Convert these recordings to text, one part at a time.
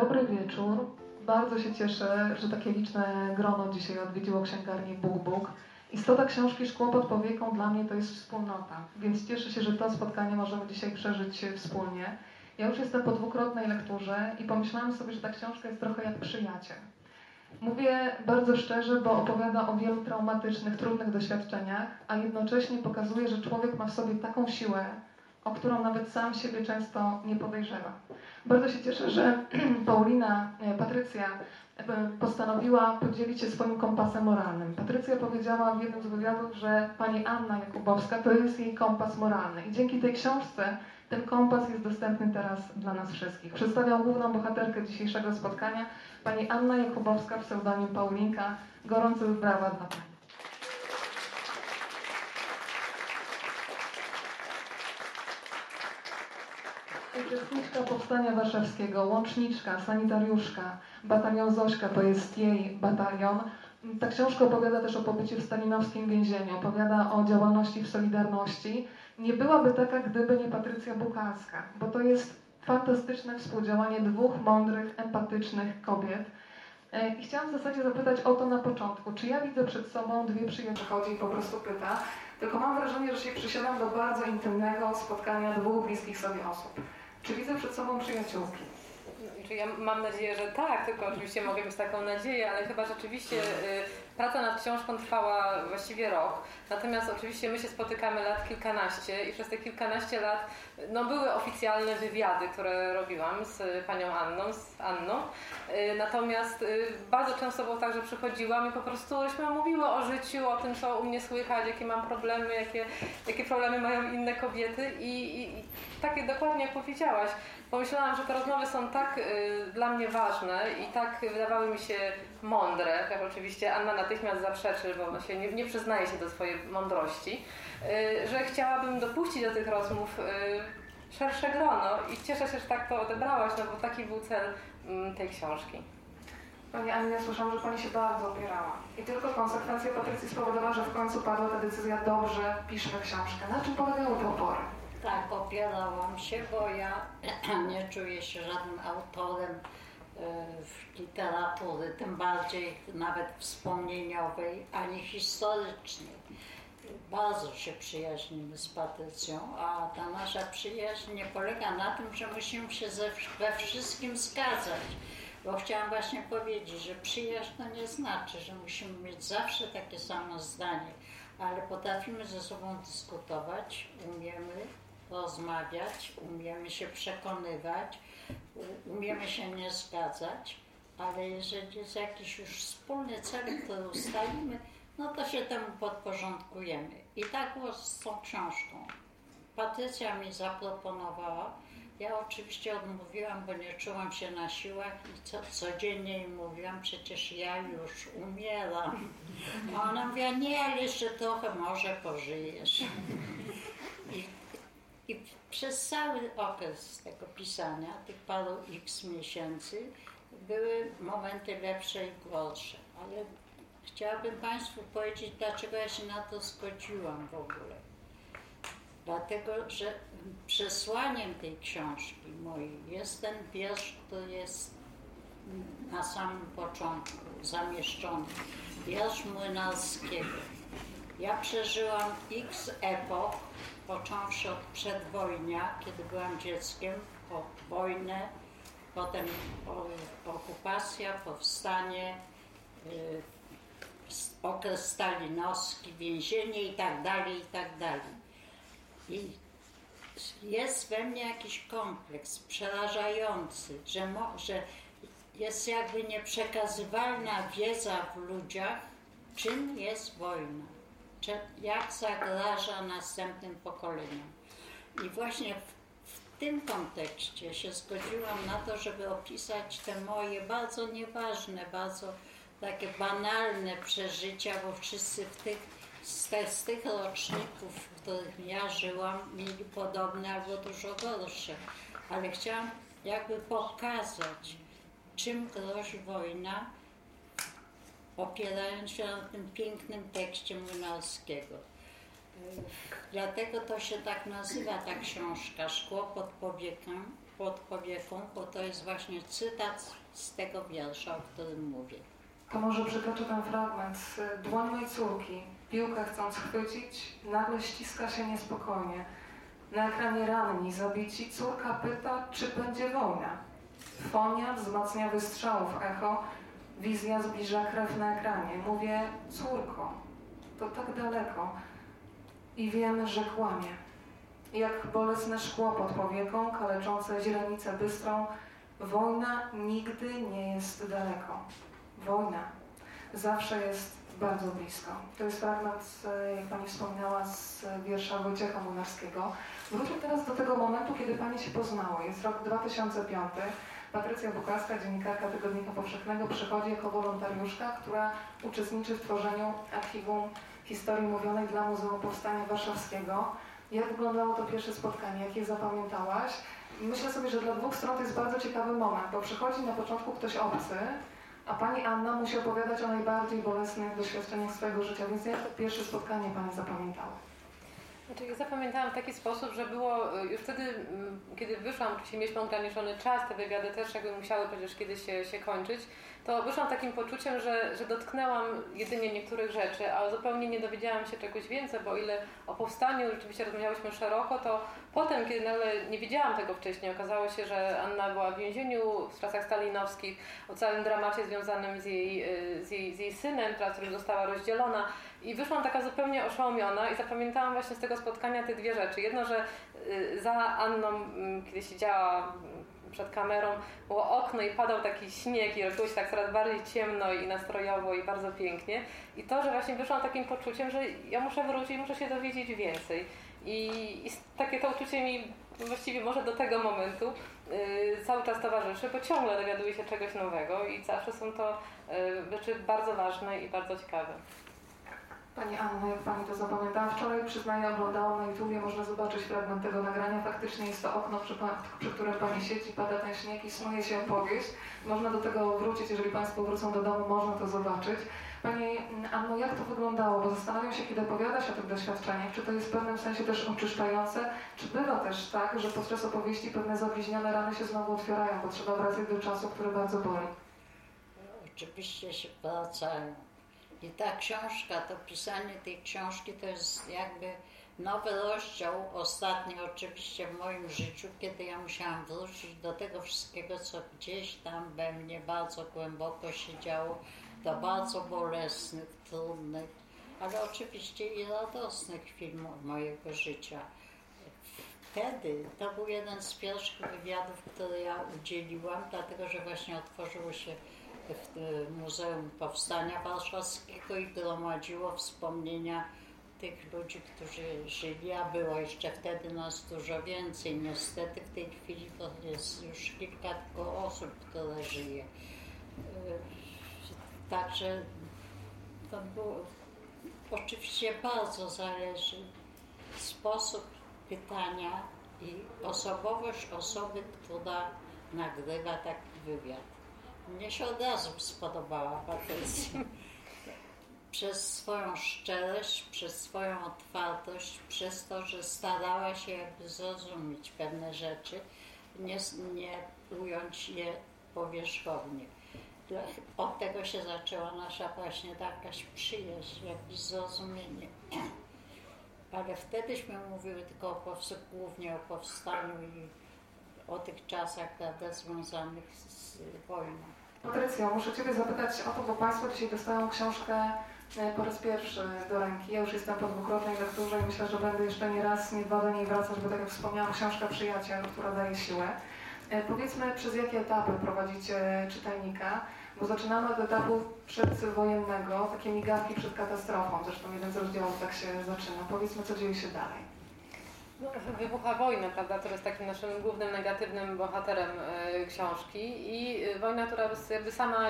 Dobry wieczór. Bardzo się cieszę, że takie liczne grono dzisiaj odwiedziło księgarnię Bóg Bóg. Istota książki Szkło pod powieką dla mnie to jest wspólnota, więc cieszę się, że to spotkanie możemy dzisiaj przeżyć wspólnie. Ja już jestem po dwukrotnej lekturze i pomyślałam sobie, że ta książka jest trochę jak przyjaciel. Mówię bardzo szczerze, bo opowiada o wielu traumatycznych, trudnych doświadczeniach, a jednocześnie pokazuje, że człowiek ma w sobie taką siłę, o którą nawet sam siebie często nie podejrzewa. Bardzo się cieszę, że Paulina, e, Patrycja e, postanowiła podzielić się swoim kompasem moralnym. Patrycja powiedziała w jednym z wywiadów, że pani Anna Jakubowska to jest jej kompas moralny. I dzięki tej książce ten kompas jest dostępny teraz dla nas wszystkich. Przedstawiam główną bohaterkę dzisiejszego spotkania, pani Anna Jakubowska, pseudonim Paulinka. Gorące brawa dla pani. Uczestniczka Powstania Warszawskiego, łączniczka, sanitariuszka, batalion Zośka to jest jej batalion. Ta książka opowiada też o pobycie w stalinowskim więzieniu, opowiada o działalności w Solidarności. Nie byłaby taka, gdyby nie Patrycja Bukalska, bo to jest fantastyczne współdziałanie dwóch mądrych, empatycznych kobiet. E, I chciałam w zasadzie zapytać o to na początku. Czy ja widzę przed sobą dwie przyjaciółki? Chodzi i po prostu pyta. Tylko mam wrażenie, że się przysiadam do bardzo intymnego spotkania dwóch bliskich sobie osób. Czy widzę przed sobą przyjaciółki? Znaczy, ja mam nadzieję, że tak, tylko oczywiście mogę mieć taką nadzieję, ale chyba rzeczywiście y, praca nad książką trwała właściwie rok. Natomiast oczywiście my się spotykamy lat kilkanaście i przez te kilkanaście lat no, były oficjalne wywiady, które robiłam z panią Anną, z Anną. Y, natomiast y, bardzo często było tak, że przychodziłam i po prostu myśmy mówiły o życiu, o tym, co u mnie słychać, jakie mam problemy, jakie, jakie problemy mają inne kobiety i, i, i takie dokładnie jak powiedziałaś. Pomyślałam, że te rozmowy są tak y, dla mnie ważne i tak wydawały mi się mądre, jak oczywiście Anna natychmiast zaprzeczy, bo się nie, nie przyznaje się do swojej mądrości, y, że chciałabym dopuścić do tych rozmów y, szersze grono i cieszę się, że tak to odebrałaś, no bo taki był cel y, tej książki. Pani Anna, ja słyszałam, że Pani się bardzo opierała. I tylko konsekwencja Patrycji spowodowała, że w końcu padła ta decyzja, dobrze, piszmy książkę. Na czym polegały te opory? Tak, opierałam się, bo ja nie czuję się żadnym autorem literatury, tym bardziej nawet wspomnieniowej, ani historycznej. Bardzo się przyjaźnimy z Patrycją, a ta nasza przyjaźń nie polega na tym, że musimy się ze, we wszystkim zgadzać. Bo chciałam właśnie powiedzieć, że przyjaźń to nie znaczy, że musimy mieć zawsze takie samo zdanie, ale potrafimy ze sobą dyskutować, umiemy rozmawiać, umiemy się przekonywać, umiemy się nie zgadzać, ale jeżeli jest jakiś już wspólny cel, który ustalimy, no to się temu podporządkujemy. I tak było z tą książką. Patrycja mi zaproponowała, ja oczywiście odmówiłam, bo nie czułam się na siłach i co, codziennie jej mówiłam, przecież ja już umieram. A ona mówiła, nie, ale jeszcze trochę może pożyjesz. I i przez cały okres tego pisania, tych paru x miesięcy, były momenty lepsze i gorsze, ale chciałabym Państwu powiedzieć, dlaczego ja się na to zgodziłam w ogóle. Dlatego, że przesłaniem tej książki mojej jest ten wiersz, który jest na samym początku zamieszczony. Wiersz Młynarskiego. Ja przeżyłam x epok, począwszy od przedwojnia, kiedy byłam dzieckiem, po wojnę, potem okupacja, powstanie, y, okres stalinowski, więzienie i tak dalej, i tak dalej. I jest we mnie jakiś kompleks przerażający, że, mo, że jest jakby nieprzekazywalna wiedza w ludziach, czym jest wojna jak zagraża następnym pokoleniom. I właśnie w, w, tym kontekście się zgodziłam na to, żeby opisać te moje bardzo nieważne, bardzo takie banalne przeżycia, bo wszyscy w tych, z, te, z tych roczników, w których ja żyłam, mieli podobne albo dużo gorsze. Ale chciałam jakby pokazać, czym grozi wojna opierając się na tym pięknym tekście Młynarskiego. Dlatego to się tak nazywa ta książka, Szkło pod powieką, pod powieką, bo to jest właśnie cytat z tego wiersza, o którym mówię. To może przytoczę ten fragment. Dłoń mojej córki, piłkę chcąc chwycić, nagle ściska się niespokojnie. Na ekranie ranni, zabici, córka pyta, czy będzie wojna. Fonia wzmacnia wystrzałów echo, wizja zbliża krew na ekranie. Mówię, córko, to tak daleko i wiem, że kłamie. Jak bolesne szkło pod powieką, kaleczące źrenicę bystrą, wojna nigdy nie jest daleko. Wojna zawsze jest bardzo blisko. To jest fragment, jak Pani wspominała, z wiersza Wojciecha Młynarskiego. Wróćmy teraz do tego momentu, kiedy Pani się poznało. Jest rok 2005. Patrycja Bukaska, dziennikarka Tygodnika Powszechnego, przychodzi jako wolontariuszka, która uczestniczy w tworzeniu archiwum historii mówionej dla Muzeum Powstania Warszawskiego. Jak wyglądało to pierwsze spotkanie? Jak je zapamiętałaś? Myślę sobie, że dla dwóch stron to jest bardzo ciekawy moment, bo przychodzi na początku ktoś obcy, a pani Anna musi opowiadać o najbardziej bolesnych doświadczeniach swojego życia, więc jak to pierwsze spotkanie pani zapamiętała? Znaczy, zapamiętałam w taki sposób, że było y, już wtedy, kiedy wyszłam, oczywiście mieliśmy ograniczony czas, te wywiady też jakby musiały przecież kiedyś się, się kończyć, to wyszłam takim poczuciem, że, że dotknęłam jedynie niektórych rzeczy, a zupełnie nie dowiedziałam się czegoś więcej, bo ile o powstaniu rzeczywiście rozmawiałyśmy szeroko, to potem, kiedy nagle nie wiedziałam tego wcześniej, okazało się, że Anna była w więzieniu w czasach stalinowskich, o całym dramacie związanym z jej, y, z jej, z jej synem, która, którym została rozdzielona i wyszłam taka zupełnie oszołomiona i zapamiętałam właśnie z tego spotkania te dwie rzeczy. Jedno, że y, za Anną, mm, kiedy siedziała przed kamerą, było okno i padał taki śnieg i robiło się tak coraz bardziej ciemno i nastrojowo i bardzo pięknie. I to, że właśnie wyszłam takim poczuciem, że ja muszę wrócić, muszę się dowiedzieć więcej. I, i takie to uczucie mi właściwie może do tego momentu yy, cały czas towarzyszy, bo ciągle dowiaduję się czegoś nowego i zawsze są to yy, rzeczy bardzo ważne i bardzo ciekawe. Pani Anna, jak Pani to zapamiętała, wczoraj przyznaję, oglądałam na YouTubie, można zobaczyć fragment tego nagrania. Faktycznie jest to okno, przy, przy którym Pani siedzi, pada ten śnieg i snuje się opowieść. Można do tego wrócić, jeżeli Państwo wrócą do domu, można to zobaczyć. Pani Anno, jak to wyglądało? Bo zastanawiam się, kiedy opowiada się o tych doświadczeniach, czy to jest w pewnym sensie też oczyszczające, czy bywa też tak, że podczas opowieści pewne zabliźnione rany się znowu otwierają, bo trzeba wracać do czasu, który bardzo boli. Oczywiście się wracają i ta książka, to pisanie tej książki to jest jakby nowy rozdział, ostatni oczywiście w moim życiu, kiedy ja musiałam wrócić do tego wszystkiego, co gdzieś tam we mnie bardzo głęboko się działo, do bardzo bolesnych, trudnych, ale oczywiście i radosnych chwil mojego życia. Wtedy to był jeden z pierwszych wywiadów, które ja udzieliłam, dlatego że właśnie otworzyło się w Muzeum Powstania Warszawskiego i gromadziło wspomnienia tych ludzi, którzy żyli, a było jeszcze wtedy nas dużo więcej. Niestety w tej chwili to jest już kilka tylko osób, które żyje. Także to było, oczywiście bardzo zależy sposób pytania i osobowość osoby, która nagrywa taki wywiad. Mnie się od razu spodobała Patrycja. Przez swoją szczerość, przez swoją otwartość, przez to, że starała się jakby zrozumieć pewne rzeczy, nie, nie ująć je powierzchownie. Od tego się zaczęła nasza właśnie jakaś przyjaźń, jakieś zrozumienie. Ale wtedyśmy mówiły tylko o głównie o powstaniu i o tych czasach prawda, związanych z wojną. Patrycjo, muszę Ciebie zapytać o to, bo Państwo dzisiaj dostają książkę e, po raz pierwszy do ręki. Ja już jestem po dwukrotnej lekturze i myślę, że będę jeszcze nie raz, nie dwa do niej wracać, bo tak jak wspomniałam, książka Przyjaciel, która daje siłę. E, powiedzmy, przez jakie etapy prowadzicie czytelnika, bo zaczynamy od etapu przedwojennego, takie migawki przed katastrofą, zresztą jeden z rozdziałów tak się zaczyna. Powiedzmy, co dzieje się dalej. No, wybucha wojna, prawda, która jest takim naszym głównym negatywnym bohaterem y, książki. I y, wojna, która jakby sama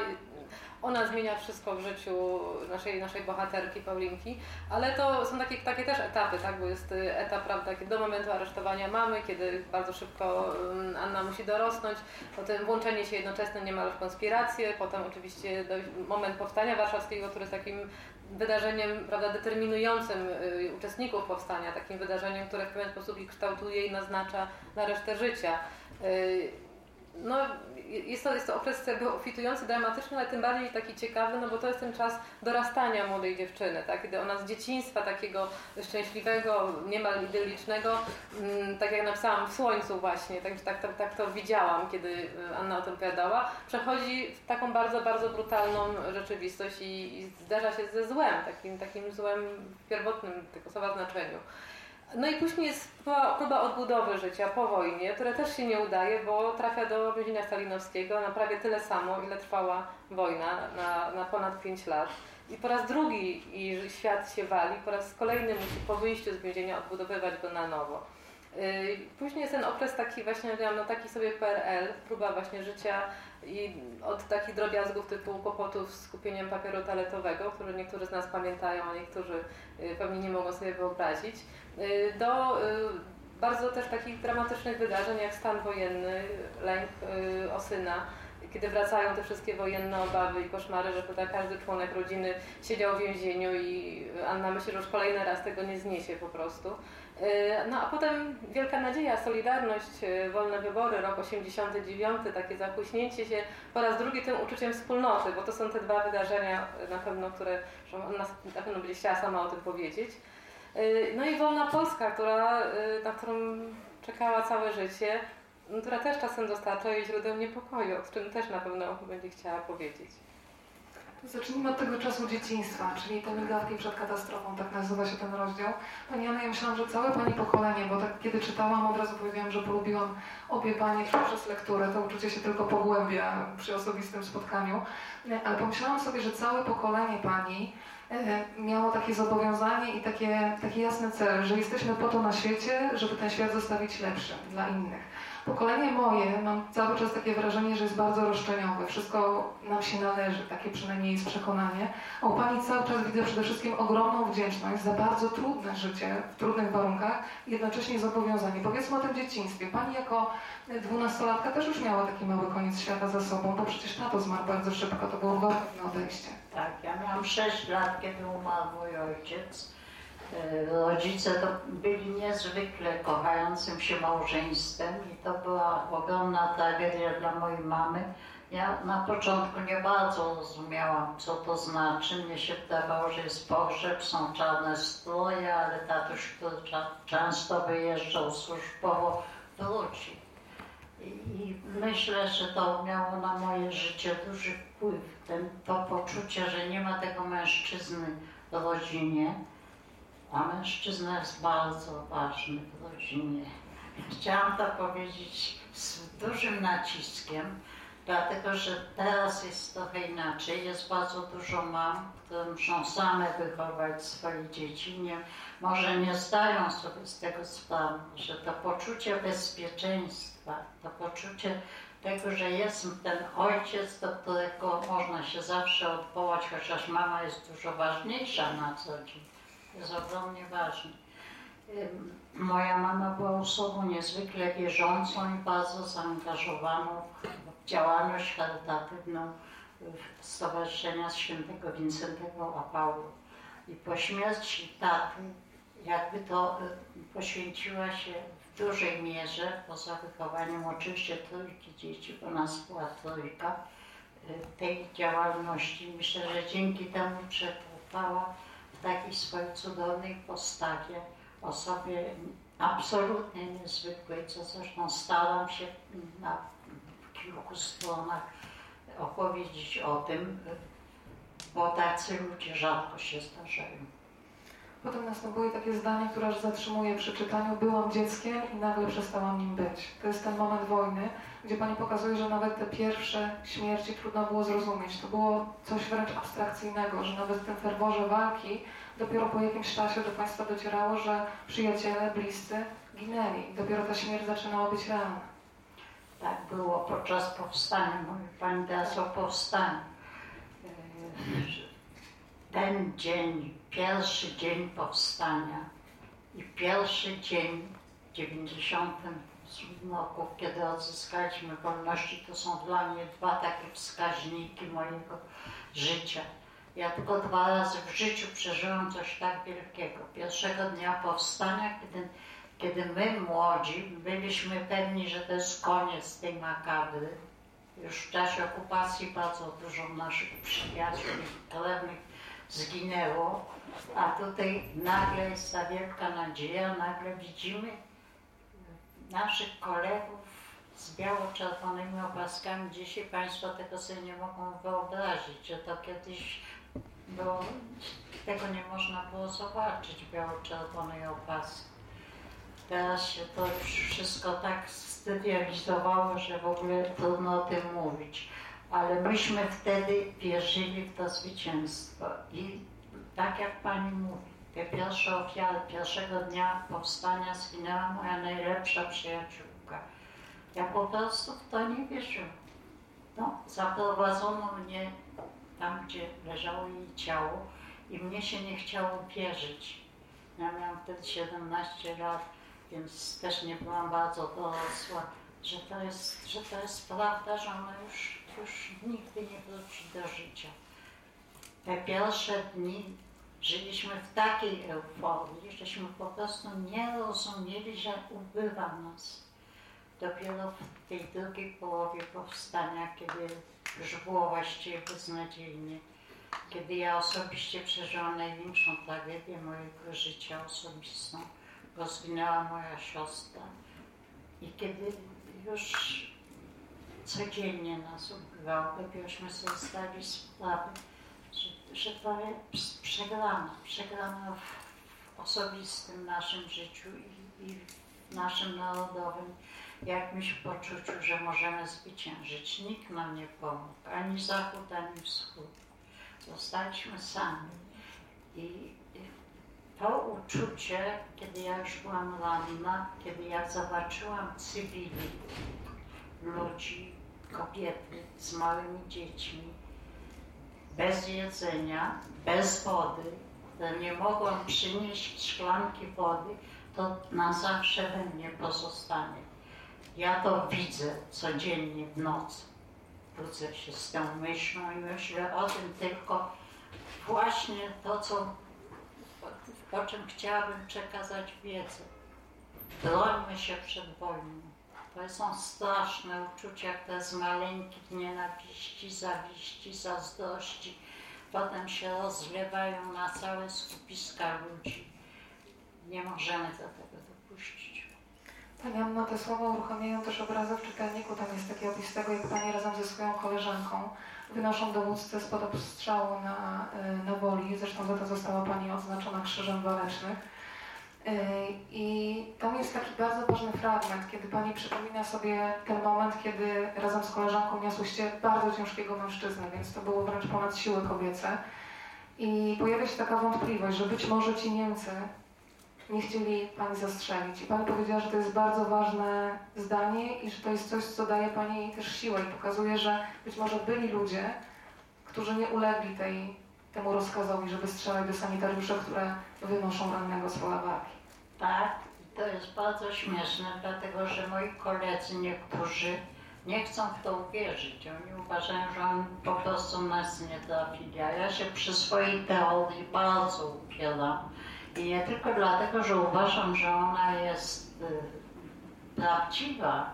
ona zmienia wszystko w życiu naszej, naszej bohaterki Paulinki, ale to są takie, takie też etapy, tak? bo jest y, etap prawda, do momentu aresztowania mamy, kiedy bardzo szybko mm, Anna musi dorosnąć, potem włączenie się jednoczesne niemal w konspirację, potem oczywiście moment powstania warszawskiego, który jest takim wydarzeniem prawda, determinującym y, uczestników powstania, takim wydarzeniem, które w pewien sposób ich kształtuje i naznacza na resztę życia. No, jest to, jest to okres jakby obfitujący, dramatyczny, ale tym bardziej taki ciekawy, no bo to jest ten czas dorastania młodej dziewczyny, tak? kiedy ona z dzieciństwa takiego szczęśliwego, niemal idylicznego, mm, tak jak napisałam, w słońcu właśnie, tak, tak, tak, tak to widziałam, kiedy Anna o tym opowiadała, przechodzi w taką bardzo, bardzo brutalną rzeczywistość i, i zderza się ze złem, takim, takim złem pierwotnym tego słowa znaczeniu. No i później jest próba, odbudowy życia po wojnie, które też się nie udaje, bo trafia do więzienia stalinowskiego na prawie tyle samo, ile trwała wojna, na, na ponad 5 lat. I po raz drugi i świat się wali, po raz kolejny musi po wyjściu z więzienia odbudowywać go na nowo. Y, później jest ten okres taki właśnie, no taki sobie PRL, próba właśnie życia i od takich drobiazgów typu kłopotów z kupieniem papieru toaletowego, które niektórzy z nas pamiętają, a niektórzy y, pewnie nie mogą sobie wyobrazić, do bardzo też takich dramatycznych wydarzeń jak stan wojenny, lęk o syna, kiedy wracają te wszystkie wojenne obawy i koszmary, że tutaj każdy członek rodziny siedział w więzieniu i Anna myśli, że już kolejny raz tego nie zniesie po prostu. No a potem wielka nadzieja, Solidarność, wolne wybory, rok 89, takie zapuśnięcie się po raz drugi tym uczuciem wspólnoty, bo to są te dwa wydarzenia na pewno, które na pewno będzie chciała sama o tym powiedzieć. No i wolna Polska, która, na którą czekała całe życie, która też czasem dostarcza jej źródeł niepokoju, o czym też na pewno będzie chciała powiedzieć. Zacznijmy od tego czasu dzieciństwa, czyli te migawki przed katastrofą, tak nazywa się ten rozdział. Pani Anna, ja myślałam, że całe Pani pokolenie, bo tak kiedy czytałam, od razu powiedziałam, że polubiłam obie Panie przez lekturę, to uczucie się tylko pogłębia przy osobistym spotkaniu, ale pomyślałam sobie, że całe pokolenie Pani miało takie zobowiązanie i takie, taki jasny cel, że jesteśmy po to na świecie, żeby ten świat zostawić lepszy dla innych. Pokolenie moje, mam cały czas takie wrażenie, że jest bardzo roszczeniowe. Wszystko nam się należy, takie przynajmniej jest przekonanie. A u Pani cały czas widzę przede wszystkim ogromną wdzięczność za bardzo trudne życie w trudnych warunkach i jednocześnie zobowiązanie. Powiedzmy o tym dzieciństwie. Pani jako dwunastolatka też już miała taki mały koniec świata za sobą, bo przecież tato zmarł bardzo szybko, to było gwałtowne odejście. Tak, ja miałam 6 lat, kiedy umarł mój ojciec. E, rodzice to byli niezwykle kochającym się małżeństwem i to była ogromna tragedia dla mojej mamy. Ja na początku nie bardzo rozumiałam, co to znaczy. Mnie się wydawało, że jest pogrzeb, są czarne stroje, ale tatuś, który często wyjeżdżał służbowo, wróci. I, I myślę, że to miało na moje życie duży wpływ. Ten, to poczucie, że nie ma tego mężczyzny w rodzinie a mężczyzna jest bardzo ważny w rodzinie. Chciałam to powiedzieć z dużym naciskiem, dlatego że teraz jest trochę inaczej. Jest bardzo dużo mam, które muszą same wychować swoje dzieci. Nie, może nie zdają sobie z tego sprawy, że to poczucie bezpieczeństwa, to poczucie tego, że jest ten ojciec, do którego można się zawsze odwołać, chociaż mama jest dużo ważniejsza na co dzień jest ogromnie ważny. Moja mama była osobą niezwykle wierzącą i bardzo zaangażowaną w działalność charytatywną Stowarzyszenia Świętego Wincentego a Paulo. I po śmierci taty jakby to poświęciła się w dużej mierze, poza wychowaniem oczywiście trójki dzieci, bo nas była trójka, tej działalności. Myślę, że dzięki temu przetrwała w takiej swojej cudownej postawie, osobie absolutnie niezwykłej, co zresztą staram się na kilku stronach opowiedzieć o tym, bo tacy ludzie rzadko się zdarzają. Potem następuje takie zdanie, które aż zatrzymuje przy czytaniu. Byłam dzieckiem i nagle przestałam nim być. To jest ten moment wojny, gdzie Pani pokazuje, że nawet te pierwsze śmierci trudno było zrozumieć. To było coś wręcz abstrakcyjnego, że nawet w tym ferworze walki dopiero po jakimś czasie do Państwa docierało, że przyjaciele, bliscy ginęli. Dopiero ta śmierć zaczynała być realna. Tak było podczas powstania. Mówi Pani teraz o powstaniu. Ten dzień, pierwszy dzień powstania i pierwszy dzień w 90 roku, kiedy odzyskaliśmy wolności, to są dla mnie dwa takie wskaźniki mojego życia. Ja tylko dwa razy w życiu przeżyłam coś tak wielkiego. Pierwszego dnia powstania, kiedy kiedy my młodzi byliśmy pewni, że to jest koniec tej makabry. Już w czasie okupacji bardzo dużo naszych przyjaciół i krewnych zginęło, a tutaj nagle jest ta wielka nadzieja, nagle widzimy naszych kolegów z biało-czerwonymi opaskami. Dzisiaj Państwo tego sobie nie mogą wyobrazić, że to kiedyś było, tego nie można było zobaczyć, biało-czerwonej opaski. Teraz się to już wszystko tak stylizowało, że w ogóle trudno o tym mówić. Ale myśmy wtedy wierzyli w to zwycięstwo. I tak jak Pani mówi, te pierwsze ofiary pierwszego dnia powstania zginęła moja najlepsza przyjaciółka. Ja po prostu w to nie wierzyłam. No, zaprowadzono mnie tam, gdzie leżało jej ciało i mnie się nie chciało wierzyć. Ja miałam wtedy 17 lat, więc też nie byłam bardzo dorosła, że to jest, że to jest prawda, że ona już, już nigdy nie wróci do życia. Te pierwsze dni żyliśmy w takiej euforii, żeśmy po prostu nie rozumieli, że ubywa nas. Dopiero w tej drugiej połowie powstania, kiedy już było właściwie beznadziejnie, kiedy ja osobiście przeżyłam największą tragedię mojego życia osobistą, bo zginęła moja siostra. I kiedy już codziennie nas ubywało, dopiero sobie zdali sprawę, że, że to jest w osobistym naszym życiu i, i w naszym narodowym jakimś poczuciu, że możemy zwyciężyć. Nikt nam nie pomógł, ani zachód, ani wschód. Zostaliśmy sami. I to uczucie, kiedy ja już byłam ranna, kiedy ja zobaczyłam cywili, ludzi, kobiety z małymi dziećmi, bez jedzenia, bez wody, nie mogą przynieść szklanki wody, to na zawsze we mnie pozostanie. Ja to widzę codziennie w nocy. Budzę się z tą myślą i myślę o tym tylko właśnie to, co, o czym chciałabym przekazać wiedzę. Brońmy się przed wojną. To są straszne uczucia, które z maleńkich nienawiści, zawiści, zazdrości potem się rozlewają na całe skupiska ludzi. Nie możemy do tego dopuścić. Pani Anno, te słowa uruchamiają też obrazy w czytelniku. Tam jest taki opis tego, jak Pani razem ze swoją koleżanką wynoszą dowódcę spod obstrzału na, y, na woli. Zresztą za to została Pani odznaczona Krzyżem Walecznych. Y, I tam jest taki bardzo ważny fragment, kiedy Pani przypomina sobie ten moment, kiedy razem z koleżanką niosłyście bardzo ciężkiego mężczyznę, więc to było wręcz ponad siły kobiece. I pojawia się taka wątpliwość, że być może ci Niemcy nie chcieli Pani zastrzelić. I Pani powiedziała, że to jest bardzo ważne zdanie i że to jest coś, co daje Pani też siłę i pokazuje, że być może byli ludzie, którzy nie ulegli tej, temu rozkazowi, żeby strzelać do sanitariuszy, które wynoszą rannego z pola. Tak, to jest bardzo śmieszne, dlatego że moi koledzy niektórzy nie chcą w to uwierzyć. Oni uważają, że oni po prostu nas nie trafili. A ja się przy swojej teorii bardzo upieram. I nie tylko dlatego, że uważam, że ona jest y, prawdziwa,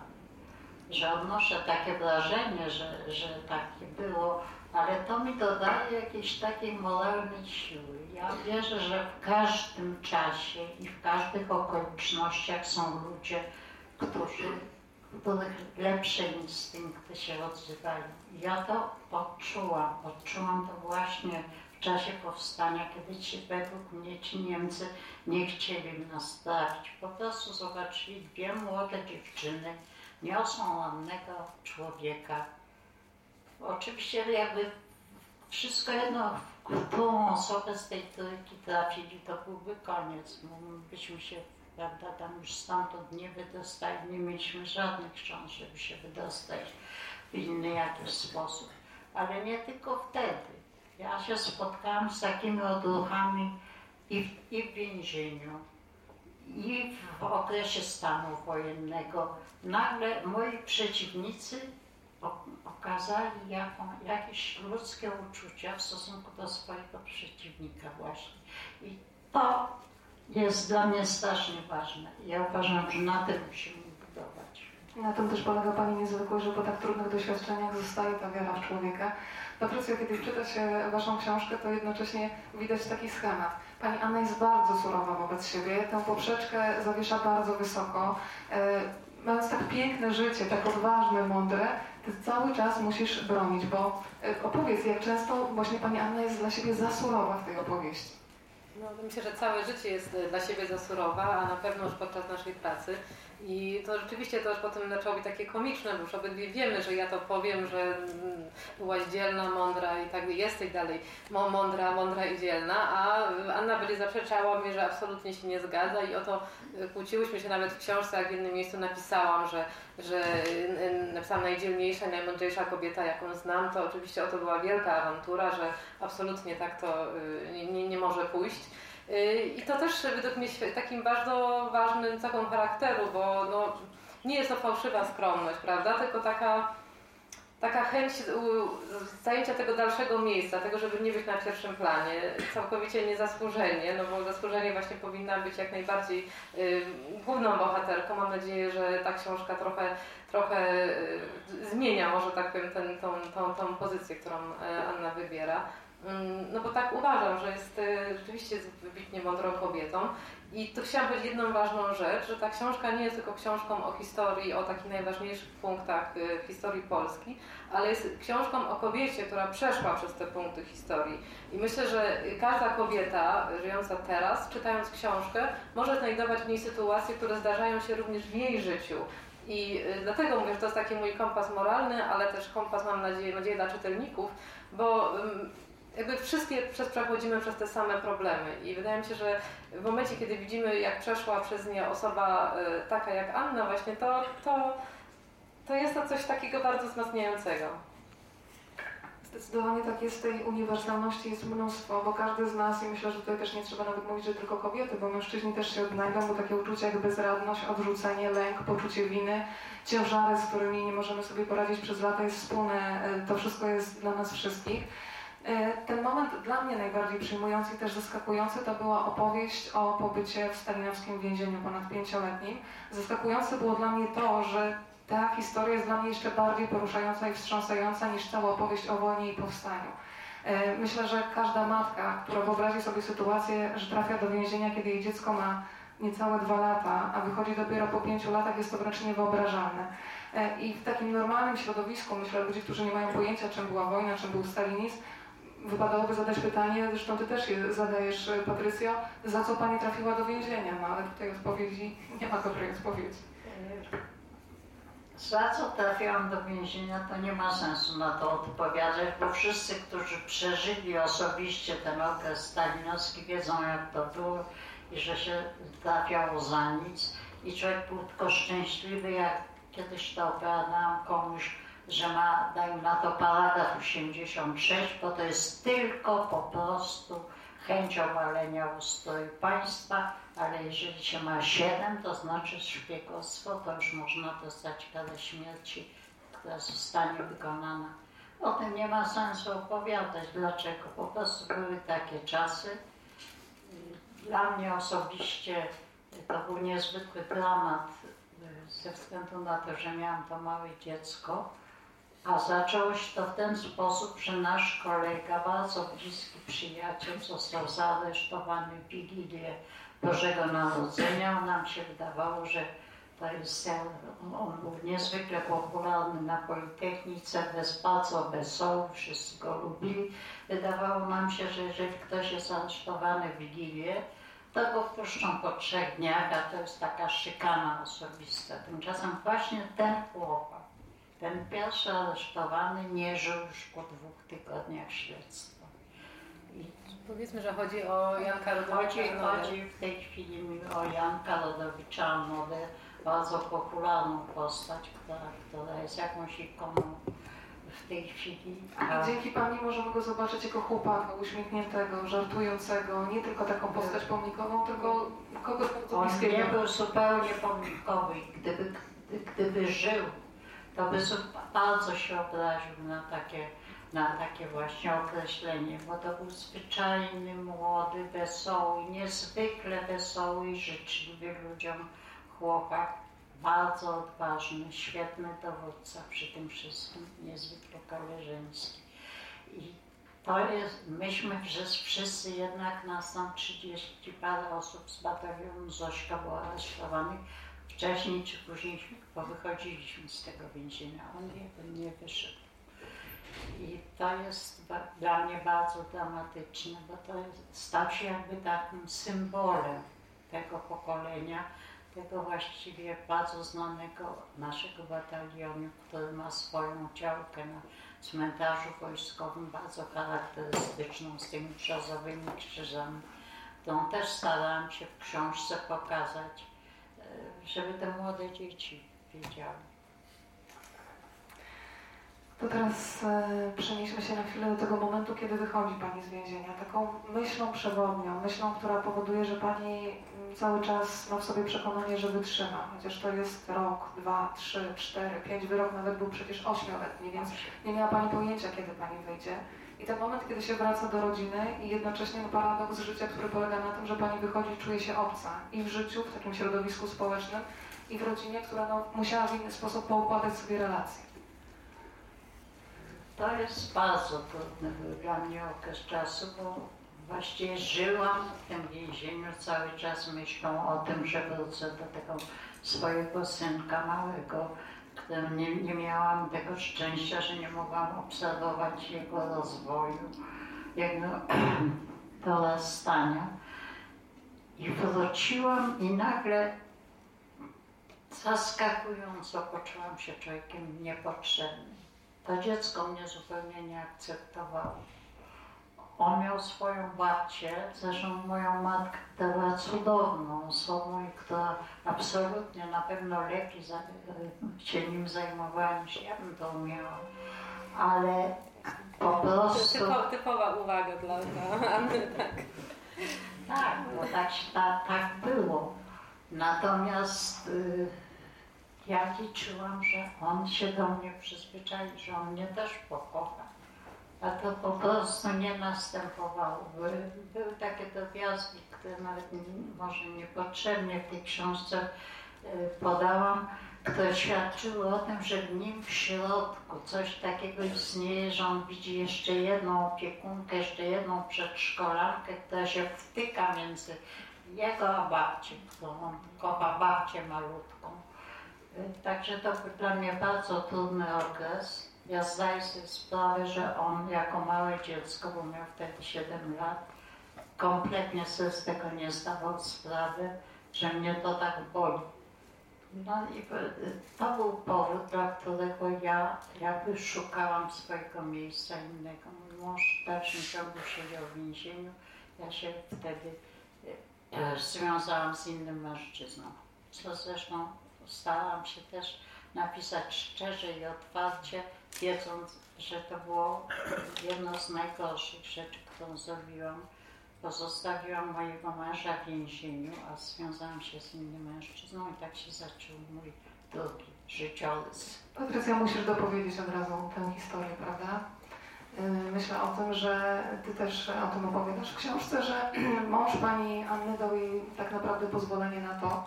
że odnoszę takie wrażenie, że, że takie było, ale to mi dodaje jakiejś takiej moralnej siły. Ja wierzę, że w każdym czasie i w każdych okolicznościach są ludzie, którzy, których lepsze instynkty się odzywają. Ja to odczułam, odczułam to właśnie w czasie powstania, kiedy ci według mnie ci Niemcy nie chcieli nas trafić. Po prostu zobaczyli dwie młode dziewczyny, niosą człowieka. Oczywiście jakby wszystko jedno, którą osobę z tej trójki trafili, to byłby koniec. Byśmy się, prawda, tam już stamtąd nie wydostali, nie mieliśmy żadnych szans, żeby się wydostać w inny jakiś sposób. Ale nie tylko wtedy. Ja się spotkałam z takimi odruchami i w, i w więzieniu, i w okresie stanu wojennego. Nagle moi przeciwnicy okazali jaką, jakieś ludzkie uczucia w stosunku do swojego przeciwnika właśnie. I to jest dla mnie strasznie ważne. Ja uważam, że na tym musimy budować. Na tym też polega Pani niezwykłość, że po tak trudnych doświadczeniach zostaje ta wiara w człowieka. Patrycja, kiedy czyta się Waszą książkę, to jednocześnie widać taki schemat. Pani Anna jest bardzo surowa wobec siebie, tę poprzeczkę zawiesza bardzo wysoko. E, mając tak piękne życie, tak odważne, mądre, ty cały czas musisz bronić, bo e, opowiedz, jak często właśnie Pani Anna jest dla siebie za surowa w tej opowieści. No, myślę, że całe życie jest e, dla siebie za surowa, a na pewno już podczas naszej pracy. I to rzeczywiście to już potem zaczęło być takie komiczne, bo już obydwie wiemy, że ja to powiem, że mm, byłaś dzielna, mądra i tak jesteś dalej mądra, mądra i dzielna, a Anna będzie zaprzeczała mi, że absolutnie się nie zgadza i o to e, kłóciłyśmy się nawet w książce, jak w jednym miejscu napisałam, że, że napisałam najdzielniejsza, najmądrzejsza kobieta, jaką znam, to oczywiście o to była wielka awantura, że absolutnie tak to e, nie, nie może pójść. I to też według mnie takim bardzo ważnym cechą charakteru, bo no, nie jest to fałszywa skromność, prawda? Tylko taka, taka chęć zajęcia tego dalszego miejsca, tego, żeby nie być na pierwszym planie, całkowicie niezasłużenie, no bo zasłużenie właśnie powinna być jak najbardziej y, główną bohaterką. Mam nadzieję, że ta książka trochę, trochę y, zmienia może tak powiem ten, tą, tą, tą pozycję, którą e, Anna wybiera. Mm, no bo tak uważam, że jest e, rzeczywiście wybitnie mądrą kobietą. I tu chciałam powiedzieć jedną ważną rzecz, że ta książka nie jest tylko książką o historii, o takich najważniejszych punktach e, historii Polski, ale jest książką o kobiecie, która przeszła przez te punkty historii. I myślę, że każda kobieta żyjąca teraz, czytając książkę, może znajdować w niej sytuacje, które zdarzają się również w jej życiu. I e, dlatego mówię, że to jest taki mój kompas moralny, ale też kompas, mam nadzieję, nadzieję dla czytelników, bo mm, jakby wszystkie przechodzimy przez te same problemy i wydaje mi się, że w momencie, kiedy widzimy, jak przeszła przez nie osoba y, taka jak Anna właśnie, to, to, to jest to coś takiego bardzo wzmacniającego. Zdecydowanie tak jest, tej uniwersalności jest mnóstwo, bo każdy z nas, i myślę, że tutaj też nie trzeba nawet mówić, że tylko kobiety, bo mężczyźni też się odnajdą, bo takie uczucia jak bezradność, odrzucenie, lęk, poczucie winy, ciężary, z którymi nie możemy sobie poradzić przez lata jest wspólne, y, to wszystko jest dla nas wszystkich. E, ten moment dla mnie najbardziej przyjmujący i też zaskakujący to była opowieść o pobycie w stalinowskim więzieniu ponad pięcioletnim. Zaskakujące było dla mnie to, że ta historia jest dla mnie jeszcze bardziej poruszająca i wstrząsająca niż cała opowieść o wojnie i powstaniu. E, myślę, że każda matka, która wyobrazi sobie sytuację, że trafia do więzienia, kiedy jej dziecko ma niecałe dwa lata, a wychodzi dopiero po pięciu latach, jest to wręcz niewyobrażalne. E, I w takim normalnym środowisku, myślę, ludzi, którzy nie mają pojęcia, czym była wojna, czym był stalinizm, wypadałoby zadać pytanie, zresztą Ty też je zadajesz, e, Patrycja, za co Pani trafiła do więzienia? No ale tutaj odpowiedzi, nie ma dobrej odpowiedzi. Za co trafiłam do więzienia, to nie ma sensu na to odpowiadać, bo wszyscy, którzy przeżyli osobiście ten okres stalinowski, wiedzą jak to było i że się trafiało za nic. I człowiek był tylko szczęśliwy, jak kiedyś to opowiadałam komuś, że ma, dajmy na to paragraf 86, bo to jest tylko po prostu chęć obalenia ustroju państwa, ale jeżeli się ma 7, to znaczy szpiegostwo, to już można dostać karę śmierci, która zostanie wykonana. O tym nie ma sensu opowiadać. Dlaczego? Po prostu były takie czasy. Dla mnie osobiście to był niezwykły dramat ze względu na to, że miałam to małe dziecko a zaczęło się to w ten sposób, że nasz kolega, bardzo bliski przyjaciel, został zaaresztowany w Wigilię Bożego Narodzenia. Nam się wydawało, że to jest, on był niezwykle popularny na Politechnice, bez, bardzo wesoły, wszyscy go lubili. Wydawało nam się, że jeżeli ktoś jest aresztowany w Wigilię, to go wpuszczą po trzech dniach, a to jest taka szykana osobista. Tymczasem właśnie ten chłopak ten pierwszy aresztowany nie żył już po dwóch tygodniach śledztwa. I Powiedzmy, że chodzi o Janka Rodowicza chodzi, chodzi w tej chwili o Janka Rodowicza Nodę, bardzo popularną postać, która, która jest jakąś ikoną w tej chwili. A... Dzięki Pani możemy go zobaczyć jako chłopaka, uśmiechniętego, żartującego, nie tylko taką postać pomnikową, tylko kogoś On nie był zupełnie pomnikowy. Gdyby, gdyby żył to by bardzo się obraził na takie na takie właśnie określenie, bo to był zwyczajny, młody, wesoły, niezwykle wesoły i życzliwy ludziom chłopak, bardzo odważny, świetny dowódca przy tym wszystkim, niezwykle koleżeński. I to jest, myśmy wszyscy jednak, nas tam 30 parę osób z batalionu Zośka było aresztowanych, wcześniej czy później wychodziliśmy z tego więzienia, on nie, nie wyszedł. I to jest dla mnie bardzo dramatyczne, bo to jest, stał się jakby takim symbolem tego pokolenia, tego właściwie bardzo znanego naszego batalionu, który ma swoją działkę na cmentarzu wojskowym, bardzo charakterystyczną z tymi brzozowymi krzyżami, którą też starałam się w książce pokazać, żeby te młode dzieci wiedziały. To teraz e, przenieśmy się na chwilę do tego momentu, kiedy wychodzi Pani z więzienia. Taką myślą przewodnią, myślą, która powoduje, że Pani mm, cały czas ma w sobie przekonanie, że wytrzyma. Chociaż to jest rok, dwa, trzy, cztery, pięć, wyrok nawet był przecież ośmioletni, więc nie miała Pani pojęcia, kiedy Pani wyjdzie. I ten moment, kiedy się wraca do rodziny i jednocześnie paradoks życia, który polega na tym, że Pani wychodzi i czuje się obca. I w życiu, w takim środowisku społecznym, i w rodzinie, która no, musiała w inny sposób poukładać sobie relacje. To jest bardzo trudny dla mnie okres czasu, bo właściwie żyłam w tym więzieniu cały czas myślą o tym, że wrócę do tego swojego synka małego, nie, nie miałam tego szczęścia, że nie mogłam obserwować jego rozwoju, jego dorastania. I wróciłam i nagle zaskakująco poczułam się człowiekiem niepotrzebnym. To dziecko mnie zupełnie nie akceptowało. On miał swoją babcię, zresztą moją matkę, która była cudowną osobą i która absolutnie na pewno lepiej się nim zajmowała niż ja bym to umiała. Ale po prostu... Typo, typowa uwaga dla Anny, tak. Tak, bo tak, tak, tak było. Natomiast... Y, ja liczyłam, że on się do mnie przyzwyczai, że on mnie też pokocha. A to po prostu nie następowało. Były, były takie drobiazgi, które nawet może niepotrzebnie w tej książce y, podałam, które świadczyły o tym, że w nim w środku coś takiego istnieje, że on widzi jeszcze jedną opiekunkę, jeszcze jedną przedszkolankę, która się wtyka między jego a babcią, którą kocha babcię malutką. Także to był dla mnie bardzo trudny okres. Ja zdaję sobie sprawę, że on jako małe dziecko, bo miał wtedy 7 lat, kompletnie sobie z tego nie zdawał sprawy, że mnie to tak boli. No i to był powód, dla którego ja jakby szukałam swojego miejsca innego. Mój mąż w dalszym ciągu siedział w więzieniu. Ja się wtedy e, związałam z innym mężczyzną, co zresztą starałam się też napisać szczerze i otwarcie, wiedząc, że to było jedno z najgorszych rzeczy, którą zrobiłam. Pozostawiłam mojego męża w więzieniu, a związałam się z innym mężczyzną i tak się zaczął mój drugi życiorys. Patrycja, musisz dopowiedzieć od razu tę historię, prawda? Y, myślę o tym, że Ty też o tym opowiadasz w książce, że mąż Pani Anny dał jej tak naprawdę pozwolenie na to,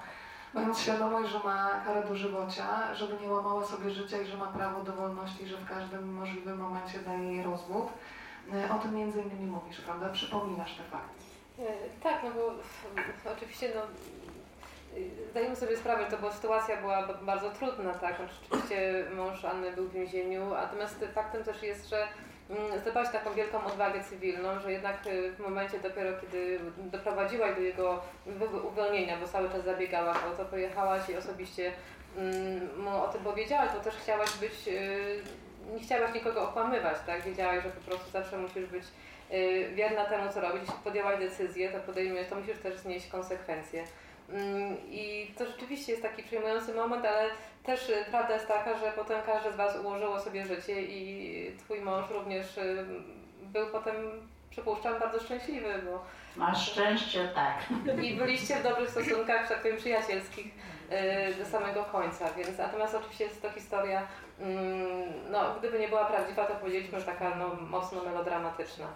mając świadomość, że ma karę dożywocia, żeby nie łamała sobie życia i że ma prawo do wolności, że w każdym możliwym momencie daje jej rozwód. E, o tym między innymi mówisz, prawda? Przypominasz te fakty. E, tak, no bo oczywiście no, zdajemy sobie sprawę, że to była sytuacja była bardzo trudna, tak? Oczywiście mąż Anny był w więzieniu, natomiast faktem też jest, że zdobyłaś taką wielką odwagę cywilną, że jednak y, w momencie dopiero, kiedy doprowadziłaś do jego uwolnienia, bo cały czas zabiegałaś o to, pojechałaś i osobiście mm, mu o tym powiedziałaś, bo też chciałaś być, y, nie chciałaś nikogo okłamywać, tak? Wiedziałaś, że po prostu zawsze musisz być y, wierna temu, co robisz. Jeśli podjęłaś decyzję, to podejmiesz, to musisz też znieść konsekwencje. Mm, I to rzeczywiście jest taki przejmujący moment, ale też y, prawda jest taka, że potem każdy z Was ułożyło sobie życie i Twój mąż również y, był potem przypuszczam, bardzo szczęśliwy, bo Na szczęście tak. i byliście w dobrych stosunkach, tak powiem, przyjacielskich y, do samego końca, więc natomiast oczywiście jest to historia, mm, no gdyby nie była prawdziwa, to powiedzieliśmy, że taka no, mocno melodramatyczna.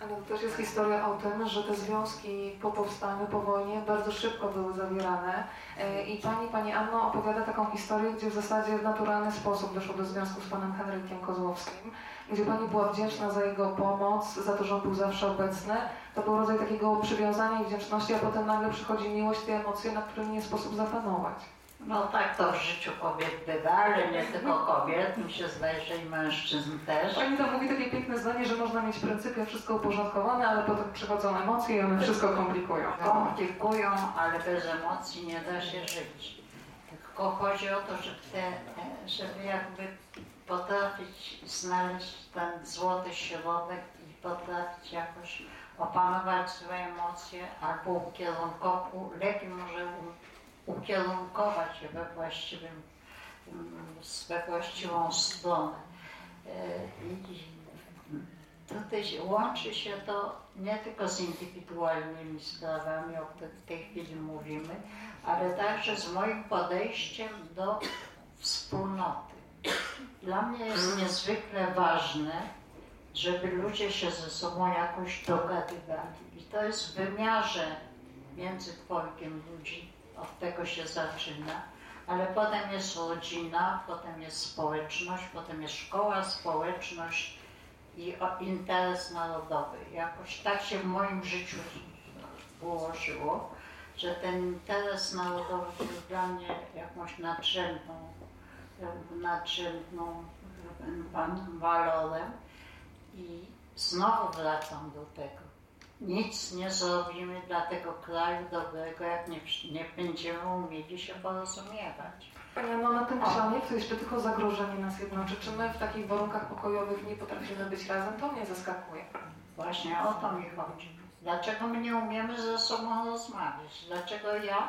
Ale to też jest historia o tym, że te związki po powstaniu, po wojnie bardzo szybko były zawierane E, i pani, pani Anno opowiada taką historię, gdzie w zasadzie w naturalny sposób doszło do związku z panem Henrykiem Kozłowskim, gdzie pani była wdzięczna za jego pomoc, za to, że on był zawsze obecny. To był rodzaj takiego przywiązania i wdzięczności, a potem nagle przychodzi miłość, te emocje, nad którymi nie sposób zapanować. No tak to w życiu kobiet bywa, ale nie tylko kobiet, mi się zdaje, że i mężczyzn też. Pani tam mówi takie piękne zdanie, że można mieć pryncypia wszystko uporządkowane, ale potem przychodzą emocje i one wszystko komplikują. Komplikują, ale bez emocji nie da się żyć. Tylko chodzi o to, żeby, te, żeby jakby potrafić znaleźć ten złoty środek i potrafić jakoś opanować swoje emocje albo ukierunkować, lepiej może ukierunkować je we właściwym, we właściwą stronę. E, I tutaj łączy się to nie tylko z indywidualnymi sprawami, o których w tej chwili mówimy, ale także z moim podejściem do wspólnoty. Dla mnie jest niezwykle ważne, żeby ludzie się ze sobą jakoś dogadywali. I to jest w wymiarze między dwojgiem ludzi, od tego się zaczyna, ale potem jest rodzina, potem jest społeczność, potem jest szkoła, społeczność i interes narodowy. Jakoś tak się w moim życiu ułożyło, że ten interes narodowy był dla mnie jakąś nadrzędną, nadrzędną wa- walorem i znowu wracam do tego. Nic nie zrobimy dla tego kraju dobrego, jak nie, nie będziemy umieli się porozumiewać. Pani Anno, na tym planie, to jeszcze tylko zagrożenie nas jednoczy. Czy my w takich warunkach pokojowych nie potrafimy być razem? To mnie zaskakuje. Właśnie o to mi chodzi. Dlaczego my nie umiemy ze sobą rozmawiać? Dlaczego ja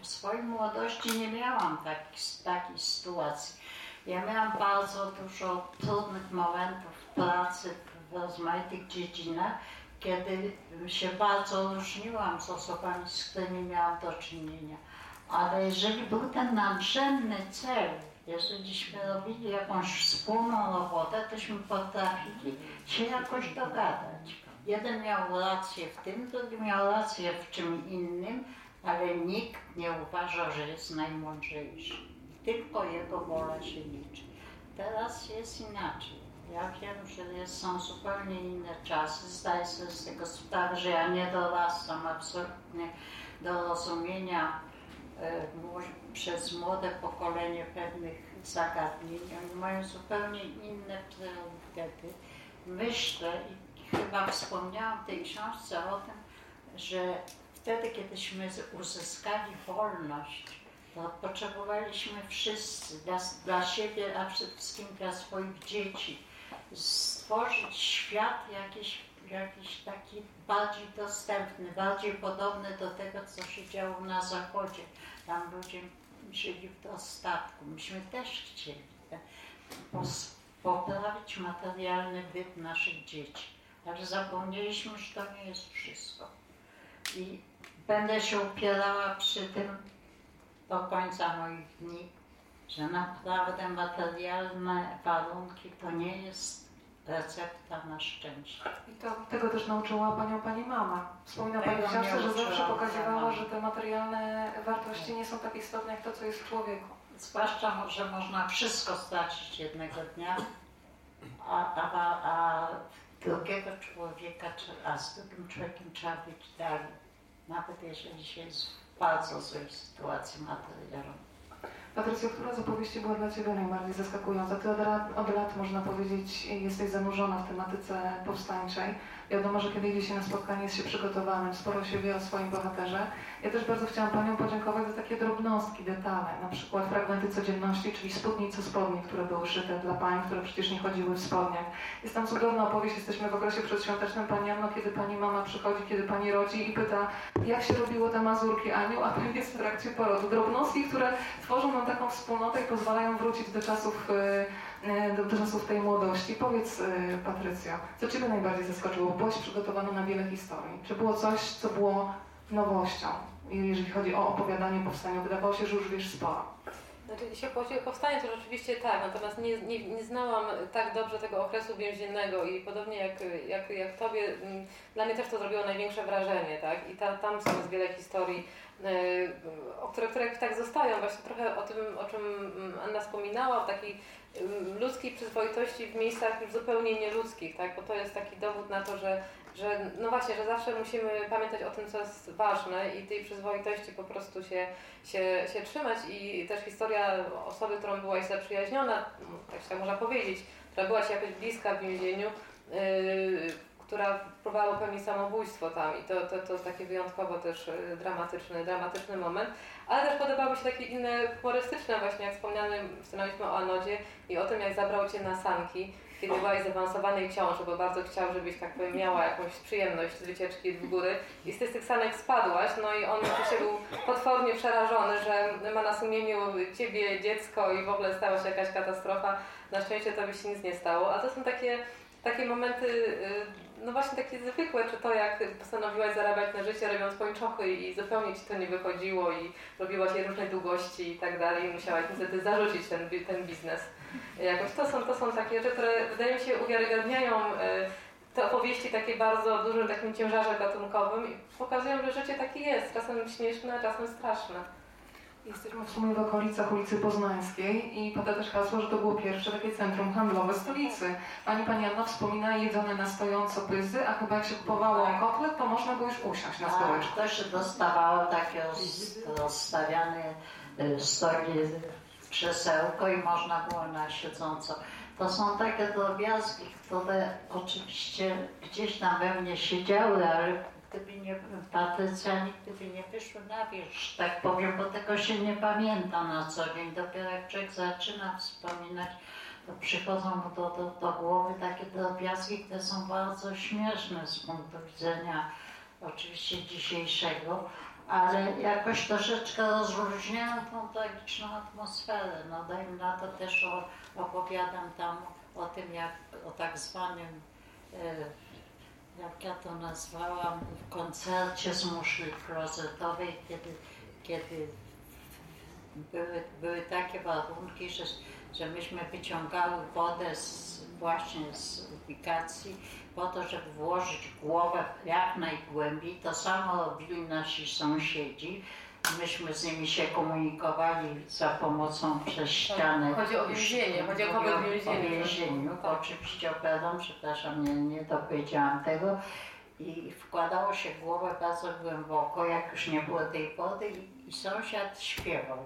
w swojej młodości nie miałam takich, takiej sytuacji? Ja miałam bardzo dużo trudnych momentów w pracy w rozmaitych dziedzinach, kiedy się bardzo różniłam z osobami, z którymi miałam do czynienia. Ale jeżeli był ten nadrzędny cel, jeżeliśmy robili jakąś wspólną robotę, tośmy potrafili się jakoś dogadać. Jeden miał rację w tym, drugi miał rację w czym innym, ale nikt nie uważał, że jest najmądrzejszy. Tylko jego wola się liczy. Teraz jest inaczej. Ja wiem, że są zupełnie inne czasy. Zdaję sobie z tego sprawę, że ja nie dorastam absolutnie do rozumienia e, przez młode pokolenie pewnych zagadnień. Oni mają zupełnie inne priorytety. Myślę i chyba wspomniałam w tej książce o tym, że wtedy, kiedyśmy uzyskali wolność, to potrzebowaliśmy wszyscy dla, dla siebie, a przede wszystkim dla swoich dzieci, stworzyć świat jakiś, jakiś taki bardziej dostępny, bardziej podobny do tego, co się działo na Zachodzie. Tam ludzie żyli w dostatku. Myśmy też chcieli poprawić materialny byt naszych dzieci, ale zapomnieliśmy, że to nie jest wszystko. I będę się upierała przy tym do końca moich dni, że naprawdę materialne warunki to nie jest recepta na szczęście. I to, tego też nauczyła Panią Pani mama. Wspomina Pani w książce, że zawsze pokazywała, że te materialne wartości nie są tak istotne jak to, co jest w człowieku. Zwłaszcza, że można wszystko stracić jednego dnia, a, a, a, drugiego człowieka, a z drugim człowiekiem trzeba być dalej. Nawet jeżeli się jest w bardzo złej sytuacji materialnej. Patrycja, która z opowieści była dla Ciebie najbardziej zaskakująca? Ty od lat, od lat, można powiedzieć, jesteś zanurzona w tematyce powstańczej. Wiadomo, że kiedy idzie się na spotkanie, jest się przygotowanym, sporo się wie o swoim bohaterze. Ja też bardzo chciałam Panią podziękować za takie drobnostki, detale, na przykład fragmenty codzienności, czyli spódnice spodni, które były szyte dla Pań, które przecież nie chodziły w spodniach. Jest tam cudowna opowieść, jesteśmy w okresie przedświątecznym Pani Anno, kiedy Pani mama przychodzi, kiedy Pani rodzi i pyta, jak się robiło te mazurki, Aniu, a Pani jest w trakcie porodu. Drobnostki, które tworzą nam taką wspólnotę i pozwalają wrócić do czasów y, e, do, do czasów tej młodości. Powiedz, e, Patrycja, co Ciebie najbardziej zaskoczyło? Byłaś przygotowana na wiele historii. Czy było coś, co było nowością, jeżeli chodzi o opowiadanie powstania? Wydawało się, że już wiesz sporo. Znaczy, jeśli chodzi o powstanie, to rzeczywiście tak, natomiast nie, nie, nie znałam tak dobrze tego okresu więziennego i podobnie jak, jak, jak Tobie, mm, dla mnie też to zrobiło największe wrażenie, tak? I ta, tam są wiele historii, yy, o które, które tak zostają, właśnie trochę o tym, o czym mm, Anna wspominała, o takiej ludzkiej przyzwoitości w miejscach zupełnie nieludzkich, tak? Bo to jest taki dowód na to, że że no właśnie, że zawsze musimy pamiętać o tym, co jest ważne i tej przyzwoitości po prostu się, się, się trzymać i też historia osoby, którą byłaś zaprzyjaźniona, tak się tak można powiedzieć, która była Ci jakoś bliska w więzieniu, yy, która próbowała popełnić samobójstwo tam i to, to, to taki wyjątkowo też y, dramatyczny, dramatyczny moment. Ale też podobały się takie inne humorystyczne właśnie, jak wspomniane, wspomnieliśmy o Anodzie i o tym, jak zabrał Cię na sanki kiedy byłaś zaawansowanej ciąży, bo bardzo chciał, żebyś tak powiem miała jakąś przyjemność z wycieczki w góry i z tych, tych sanek spadłaś, no i on oczywiście był potwornie przerażony, że ma na sumieniu ciebie dziecko i w ogóle stała się jakaś katastrofa. Na szczęście to by się nic nie stało, a to są takie, takie momenty, y, no właśnie takie zwykłe, czy to jak postanowiłaś zarabiać na życie robiąc pończochy i zupełnie ci to nie wychodziło i robiłaś je różnej długości i tak dalej i musiałaś niestety zarzucić ten, ten biznes. Jakoś to są, to są takie rzeczy, które wydaje mi się uwiarygadniają e, te opowieści takie bardzo dużym takim ciężarze gatunkowym i pokazują, że życie takie jest, czasem śmieszne, czasem straszne. Jesteśmy w sumie w okolicach ulicy Poznańskiej i pada też hasło, że to było pierwsze takie centrum handlowe stolicy. Pani Pani Anna wspomina jedzone na stojąco pyzy, a chyba jak się kupowało kotlet, to można było już usiąść na stołeczku. To się dostawało takie rozstawiane y, stogi krzesełko i można było na siedząco. To są takie drobiazgi, które oczywiście gdzieś tam we mnie siedziały, ale gdyby nie Patrycja, nigdy by nie wyszły na wierzch, tak powiem, bo tego się nie pamięta na co dzień. Dopiero jak człowiek zaczyna wspominać, to przychodzą mu do, do, do głowy takie drobiazgi, które są bardzo śmieszne z punktu widzenia oczywiście dzisiejszego ale jakoś troszeczkę rozluźniają tą tragiczną atmosferę. No dajmy na to też o, opowiadam tam o tym, jak o tak zwanym, e, jak ja to nazwałam, w koncercie z muszli klozetowej, kiedy, kiedy były, były takie warunki, że, że myśmy wyciągały wodę z, właśnie z ubikacji po to, żeby włożyć głowę jak najgłębiej. To samo robili nasi sąsiedzi. Myśmy z nimi się komunikowali za pomocą przez ścianę. Chodzi o więzienie, chodzi o kogoś w więzieniu. O więzieniu. Oczywiście opowiadam, przepraszam, nie, nie dopowiedziałam tego i wkładało się głowę bardzo głęboko, jak już nie było tej wody i, i sąsiad śpiewał.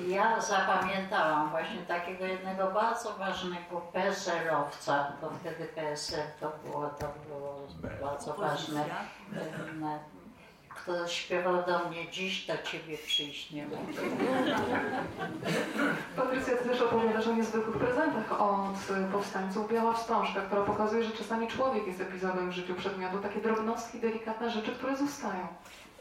I ja zapamiętałam właśnie takiego jednego bardzo ważnego PSL-owca, bo wtedy PSL to było, to było bardzo ważne, kto śpiewał do mnie dziś, do ciebie przyjść nie mogę. Patrycja, ty też opowiadasz o niezwykłych prezentach od powstańców. Biała wstążka, która pokazuje, że czasami człowiek jest epizodem w życiu przedmiotu. Takie drobnostki, delikatne rzeczy, które zostają.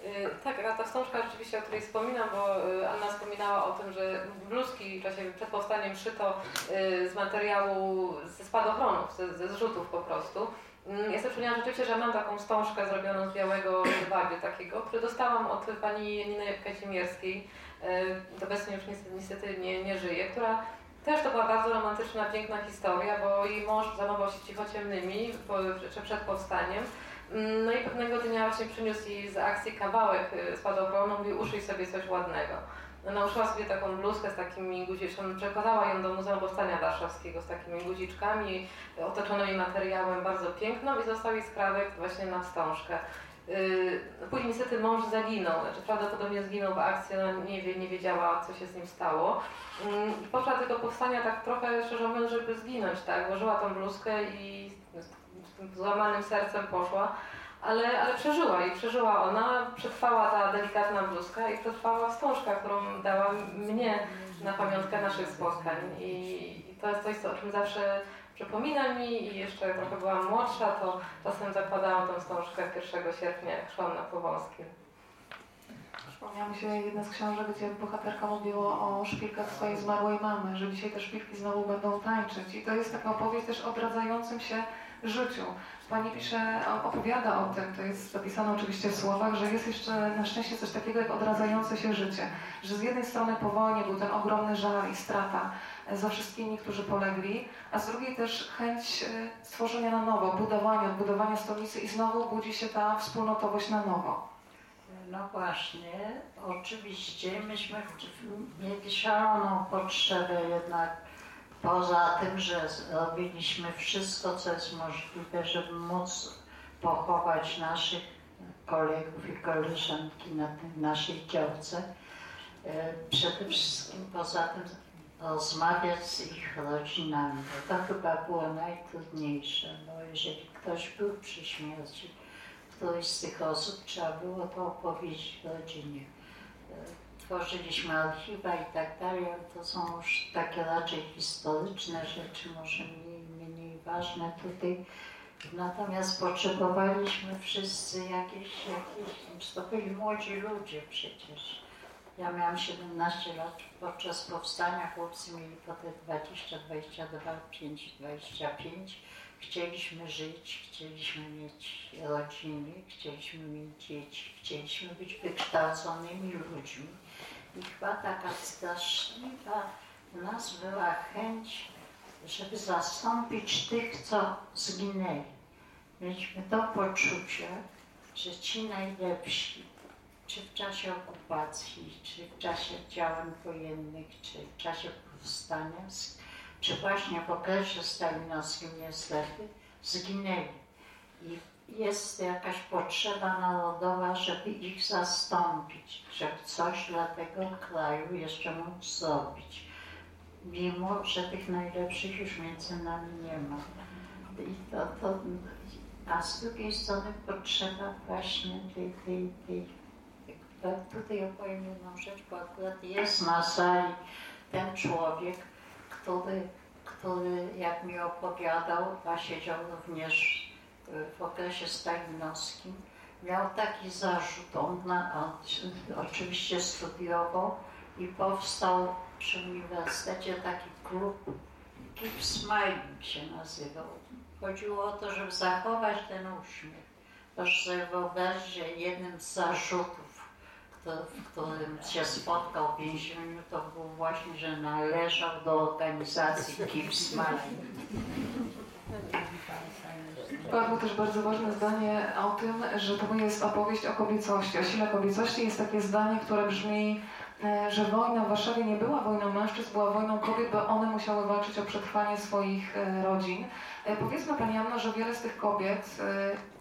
Y, tak, ta wstążka rzeczywiście, o której wspominam, bo y, Anna wspominała o tym, że bluzki w czasie przed powstaniem szyto y, z materiału ze spadochronów, ze, ze zrzutów po prostu. Mm, ja sobie przypomniałam rzeczywiście, że mam taką wstążkę zrobioną z białego jedwabiu takiego, który dostałam od pani Janiny Kazimierskiej, to obecnie już niestety, niestety nie, nie żyje, która też to była bardzo romantyczna, piękna historia, bo jej mąż zajmował się cichociemnymi po, przed powstaniem. Mm, no i pewnego dnia właśnie przyniósł jej z akcji kawałek spadochronu, mówi uszyj sobie coś ładnego. Ona uszyła sobie taką bluzkę z takimi guziczkami, przekazała ją do Muzeum Powstania Warszawskiego z takimi guziczkami, otoczonymi materiałem bardzo piękną i został jej skrawek właśnie na wstążkę. Yy, później niestety mąż zaginął, znaczy prawdopodobnie zginął w akcji, ona nie, wie, nie wiedziała, co się z nim stało. Mm, poszła tego powstania tak trochę, szczerze mówiąc, żeby zginąć, tak? Włożyła tą bluzkę i z złamanym sercem poszła ale, ale przeżyła i przeżyła ona, przetrwała ta delikatna bluzka i przetrwała wstążka, którą dała mnie na pamiątkę naszych spotkań. I, to jest coś, o czym zawsze przypomina mi i jeszcze jak trochę byłam młodsza, to czasem zakładałam tą wstążkę 1 sierpnia, jak szłam na Powązkim. Przypomniała mi się jedna z książek, gdzie bohaterka mówiła o szpilkach swojej zmarłej mamy, że dzisiaj te szpilki znowu będą tańczyć. I to jest taka opowieść też odradzającym się życiu. Pani pisze, opowiada o tym, to jest zapisane oczywiście w słowach, że jest jeszcze na szczęście coś takiego jak odradzające się życie. Że z jednej strony po wojnie był ten ogromny żal i strata za wszystkimi, którzy polegli, a z drugiej też chęć e, stworzenia na nowo, budowania, odbudowania stolicy i znowu budzi się ta wspólnotowość na nowo. No właśnie, oczywiście myśmy mieli szaloną potrzebę jednak poza tym, że robiliśmy wszystko, co jest możliwe, żeby móc pochować naszych kolegów i koleżanki na tej naszej działce. E, przede wszystkim poza tym rozmawiać z ich rodzinami. To chyba było najtrudniejsze, bo jeżeli ktoś był przy śmierci, któryś z tych osób trzeba było to opowiedzieć rodzinie. Tworzyliśmy archiwa i tak dalej, ale to są już takie raczej historyczne rzeczy, może mniej, mniej ważne tutaj. Natomiast potrzebowaliśmy wszyscy jakieś, jakieś, to byli młodzi ludzie przecież. Ja miałam 17 lat podczas powstania, chłopcy mieli potem 20, 22, 5, 25 Chcieliśmy żyć, chcieliśmy mieć rodziny, chcieliśmy mieć dzieci, chcieliśmy być wykształconymi ludźmi. I chyba taka straszliwa w nas była chęć, żeby zastąpić tych, co zginęli. Mieliśmy to poczucie, że ci najlepsi, czy w czasie okupacji, czy w czasie działań wojennych, czy w czasie powstania, czy właśnie w okresie stalinowskim niestety zginęli. I jest jakaś potrzeba narodowa, żeby ich zastąpić, żeby coś dla tego kraju jeszcze móc zrobić. Mimo, że tych najlepszych już między nami nie ma. I to, to, a z drugiej strony potrzeba właśnie tej, tej, tej, tutaj opowiem jedną rzecz, bo akurat jest na sali ten człowiek, który, który jak mi opowiadał, a siedział również w okresie stalinowskim, miał taki zarzut, on, na, oczywiście studiował i powstał przy uniwersytecie taki klub Keep Smiling się nazywał. Chodziło o to, żeby zachować ten uśmiech. Proszę sobie wyobrazić, że jednym z zarzutów w którym się spotkał w więzieniu, to był właśnie, że należał do organizacji Keep Smiling. Padło też bardzo ważne zdanie o tym, że to jest opowieść o kobiecości, o sile kobiecości. Jest takie zdanie, które brzmi, e, że wojna w Warszawie nie była wojną mężczyzn, była wojną kobiet, bo one musiały walczyć o przetrwanie swoich e, rodzin. E, powiedzmy Pani Anno, że wiele z tych kobiet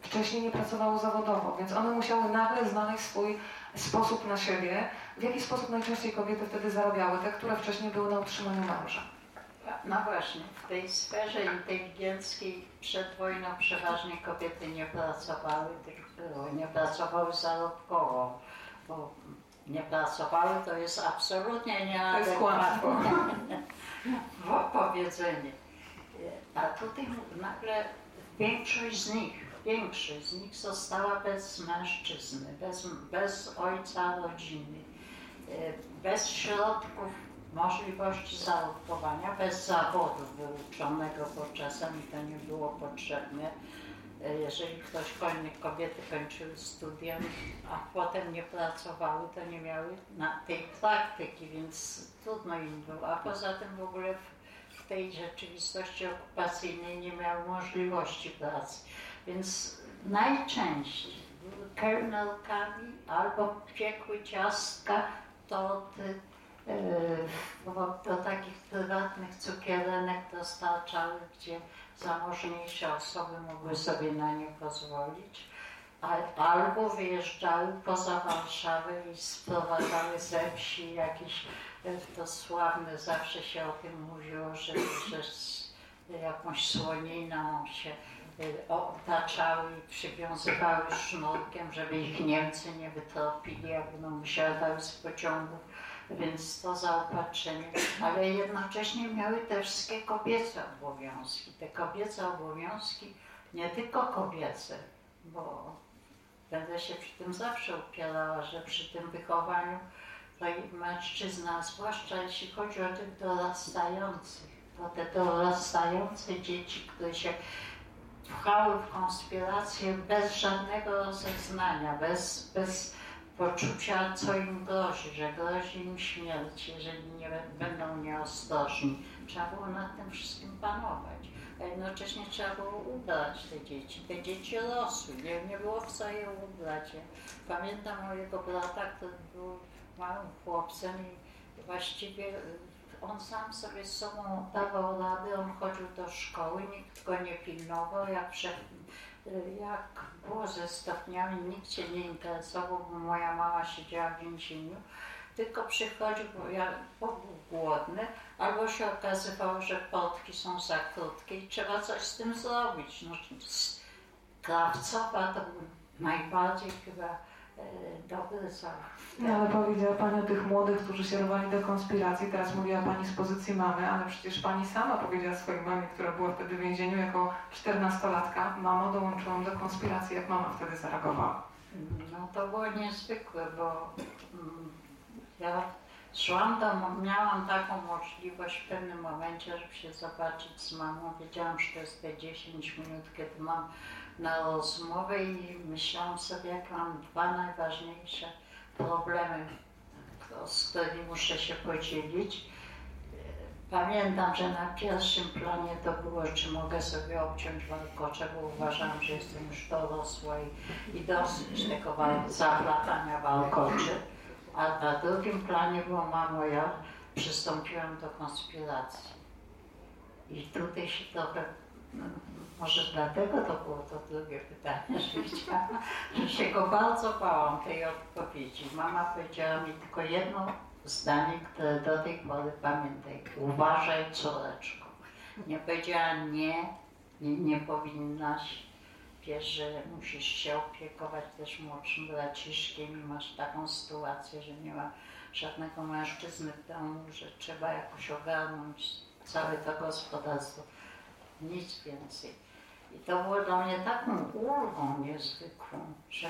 wcześniej nie pracowało zawodowo, więc one musiały nagle znaleźć swój sposób na siebie. W jaki sposób najczęściej kobiety wtedy zarabiały, te, które wcześniej były na utrzymaniu męża? No właśnie, w tej sferze inteligenckiej przed wojną przeważnie kobiety nie pracowały, tylko nie pracowały zarobkowo, bo nie pracowały to jest absolutnie nieadekwatne powiedzenie. A tutaj nagle większość z nich większość z nich została bez mężczyzny, bez, bez ojca rodziny, e, bez środków możliwości zarobkowania, bez zawodu wyuczonego, bo czasami to nie było potrzebne. E, jeżeli ktoś, kobiety kończyły studia, a potem nie pracowały, to nie miały na tej praktyki, więc trudno im było. A poza tym w ogóle w, w tej rzeczywistości okupacyjnej nie miały możliwości pracy. Więc najczęściej były kelnerkami albo piekły ciastka, torty, do takich prywatnych cukierenek dostarczały, gdzie zamożniejsze osoby mogły sobie na nie pozwolić. Albo wyjeżdżały poza Warszawę i sprowadzały ze wsi jakieś, e, to sławne, zawsze się o tym mówiło, że, że jakąś słoniną się otaczały i przywiązywały sznurkiem, żeby ich Niemcy nie wytropili, jak będą wysiadały z pociągów, więc to zaopatrzenie, ale jednocześnie miały te wszystkie kobiece obowiązki. Te kobiece obowiązki, nie tylko kobiece, bo będę się przy tym zawsze upierała, że przy tym wychowaniu mężczyzna, zwłaszcza jeśli chodzi o tych dorastających, to te dorastające dzieci, które się pchały w konspirację bez żadnego rozeznania, bez, bez poczucia, co im grozi, że grozi im śmierć, jeżeli nie będą nieostrożni. Trzeba było nad tym wszystkim panować. A jednocześnie trzeba było ubrać te dzieci. Te dzieci rosły, nie, nie było w co je ubrać. Pamiętam mojego brata, który był małym chłopcem i właściwie on sam sobie z sobą dawał radę, on chodził do szkoły, nikt go nie pilnował, jak, jak było ze stopniami, nikt się nie interesował, bo moja mama siedziała w więzieniu, tylko przychodził, bo, ja, bo był głodny, albo się okazywało, że portki są za krótkie i trzeba coś z tym zrobić. No, krawcowa to był najbardziej chyba E, dobry No ale powiedziała Pani o tych młodych, którzy się rwali do konspiracji. Teraz mówiła Pani z pozycji mamy, ale przecież Pani sama powiedziała swojej mamie, która była wtedy w więzieniu jako czternastolatka. Mamo, dołączyłam do konspiracji. Jak mama wtedy zareagowała? No to było niezwykłe, bo mm, ja szłam do, miałam taką możliwość w pewnym momencie, żeby się zobaczyć z mamą. Wiedziałam, że to jest te 10 minut, kiedy mam na rozmowę i myślałam sobie, jak mam dwa najważniejsze problemy, z którymi muszę się podzielić. Pamiętam, że na pierwszym planie to było, czy mogę sobie obciąć warkocze, bo uważam, że jestem już dorosła i, i dosyć tego zaplatania warkoczy. A na drugim planie było, mamo, ja przystąpiłam do konspiracji. I tutaj się trochę może dlatego to było to drugie pytanie, że chciałam, że się go bardzo bałam tej odpowiedzi. Mama powiedziała mi tylko jedno zdanie, które do tej pory pamiętaj. Uważaj córeczko. Nie powiedziała nie, nie, nie powinnaś. Wiesz, że musisz się opiekować też młodszym braciszkiem i masz taką sytuację, że nie ma żadnego mężczyzny w domu, że trzeba jakoś ogarnąć całe to gospodarstwo. Nic więcej. I to było dla mnie taką ulgą niezwykłą, że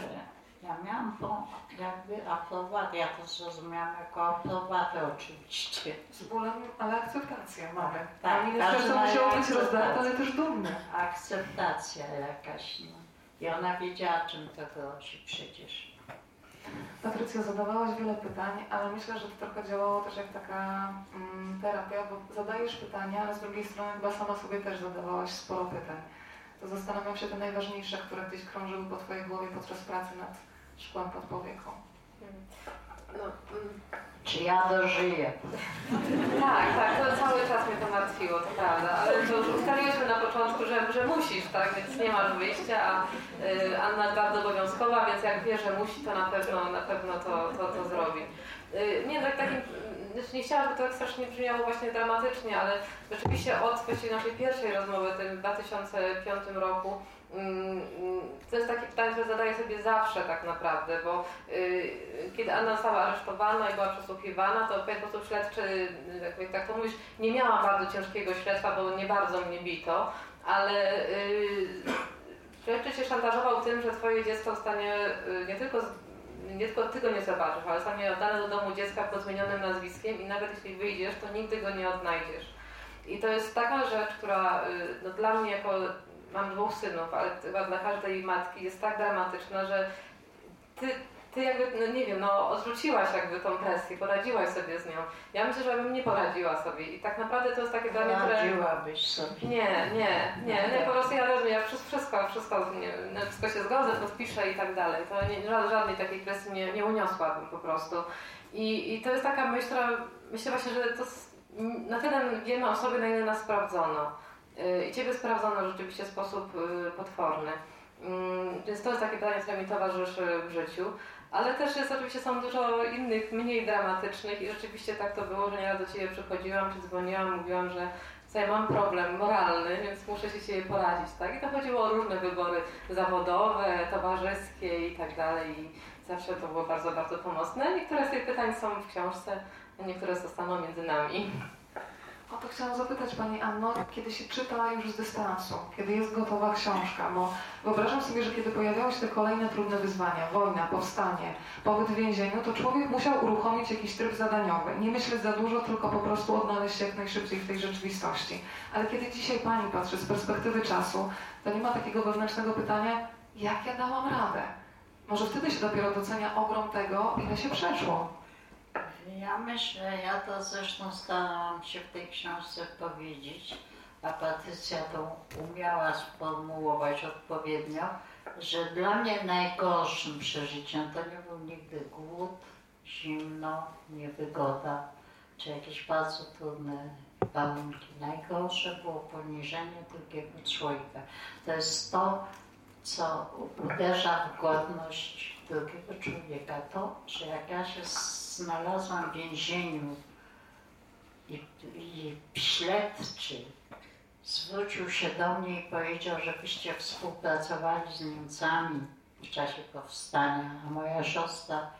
ja miałam tą jakby aprobatę, ja to zrozumiałam jako aprobatę oczywiście. Z bólem, ale akceptacja mamy. Tak, Pani serce musiało być rozdarte, ale też dumne. Akceptacja jakaś, no. I ona wiedziała, czym to grozi przecież. Patrycja, zadawałaś wiele pytań, ale myślę, że to trochę działało też jak taka mm, terapia, bo zadajesz pytania, ale z drugiej strony chyba sama sobie też zadawałaś sporo pytań to zastanawiam się te najważniejsze, które gdzieś krążyły po Twojej głowie podczas pracy nad szkłem pod powieką. No, mm. Czy ja dożyję? Tak, tak, to cały czas mnie to martwiło, to prawda, ale to już ustaliłyśmy na początku, że, że musisz, tak, więc nie masz wyjścia, a y, Anna jest bardzo obowiązkowa, więc jak wie, że musi, to na pewno, na pewno to, to, to zrobi. Y, nie, tak, takim znaczy nie chciałam, żeby to tak strasznie brzmiało właśnie dramatycznie, ale rzeczywiście od właściwie naszej pierwszej rozmowy w tym 2005 roku to jest takie pytanie, które zadaję sobie zawsze tak naprawdę, bo y, kiedy Anna została aresztowana i była przesłuchiwana, to w pewien sposób śledczy, jak tak to mówisz, nie miała bardzo ciężkiego śledztwa, bo nie bardzo mnie bito, ale y, śledczy się szantażował tym, że twoje dziecko zostanie y, nie tylko nie tylko ty go nie zobaczysz, ale zostanie oddane do domu dziecka pod zmienionym nazwiskiem i nawet jeśli wyjdziesz, to nigdy go nie odnajdziesz. I to jest taka rzecz, która no, dla mnie jako mam dwóch synów, ale chyba dla każdej matki jest tak dramatyczna, że ty ty jakby, no nie wiem, no odrzuciłaś jakby tą presję, poradziłaś sobie z nią. Ja myślę, że bym nie poradziła sobie i tak naprawdę to jest takie dla mnie, które... Poradziłabyś sobie. Nie, nie, nie, nie, po prostu ja rozumiem, ja wszystko, wszystko, nie, wszystko się zgodzę, podpiszę i tak dalej. To nie, żadnej takiej presji nie, nie uniosłabym po prostu. I, I to jest taka myśl, która, myślę właśnie, że to na tyle wiemy o sobie, na ile nas sprawdzono. Y, I Ciebie sprawdzono rzeczywiście w sposób y, potworny. Mm, więc to jest takie pytanie, które mi towarzyszy w życiu. Ale też jest oczywiście są dużo innych, mniej dramatycznych i rzeczywiście tak to było, że nieraz do Ciebie przychodziłam, czy dzwoniłam, mówiłam, że ja mam problem moralny, więc muszę się Ciebie poradzić, tak? I to chodziło o różne wybory zawodowe, towarzyskie i tak dalej i zawsze to było bardzo, bardzo pomocne. Niektóre z tych pytań są w książce, a niektóre zostaną między nami. O to chciałam zapytać Pani Anno, kiedy się czyta już z dystansu, kiedy jest gotowa książka, bo wyobrażam sobie, że kiedy pojawiały się te kolejne trudne wyzwania, wojna, powstanie, pobyt w więzieniu, to człowiek musiał uruchomić jakiś tryb zadaniowy, nie myśleć za dużo, tylko po prostu odnaleźć się jak najszybciej w tej rzeczywistości. Ale kiedy dzisiaj Pani patrzy z perspektywy czasu, to nie ma takiego wewnętrznego pytania, jak ja dałam radę? Może wtedy się dopiero docenia ogrom tego, ile się przeszło. Ja myślę, ja to zresztą starałam się w tej książce powiedzieć, a Patrycja to umiała sformułować odpowiednio, że dla mnie najgorszym przeżyciem to nie był nigdy głód, zimno, niewygoda, czy jakieś bardzo trudne warunki. Najgorsze było poniżenie drugiego człowieka. To jest to, co uderza w godność drugiego człowieka. To, że jak ja się znalazłam w więzieniu i, i śledczy zwrócił się do mnie i powiedział, żebyście współpracowali z Niemcami w czasie powstania, a moja siostra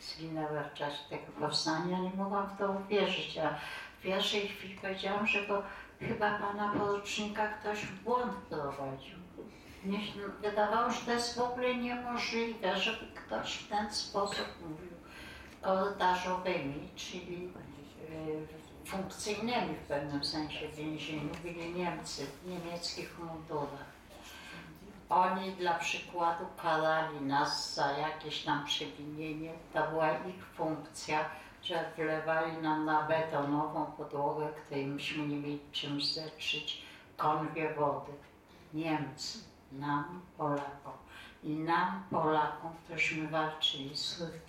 zginęła w czasie tego powstania. Nie mogłam w to uwierzyć, a w pierwszej chwili powiedziałam, że go chyba pana porucznika ktoś w błąd prowadził. Mnie wydawało, że to jest w ogóle niemożliwe, żeby ktoś w ten sposób mówił korytarzowymi, czyli y, funkcyjnymi w pewnym sensie więzieniu byli Niemcy w niemieckich mundurach. Oni dla przykładu karali nas za jakieś tam przewinienie. To była ich funkcja, że wlewali nam na betonową podłogę, której myśmy nie mieli czym zetrzeć, konwie wody. Niemcy, nam, Polakom. I nam, Polakom, którzyśmy walczyli,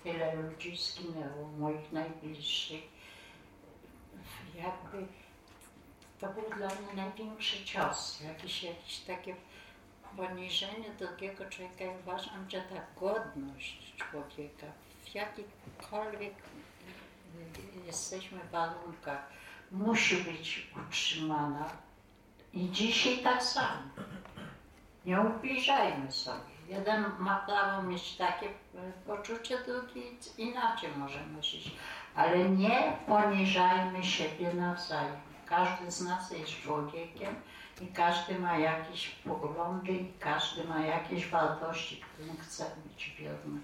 tyle ludzi zginęło, moich najbliższych. Jakby to był dla mnie największy cios, jakieś, jakieś takie poniżenie drugiego człowieka. I uważam, że ta godność człowieka w jakichkolwiek jesteśmy warunkach musi być utrzymana. I dzisiaj tak samo. Nie ubliżajmy sobie. Jeden ma prawo mieć takie poczucie, drugi inaczej może myśleć. Ale nie poniżajmy siebie nawzajem. Każdy z nas jest człowiekiem i każdy ma jakieś poglądy i każdy ma jakieś wartości, którym chce być wierny.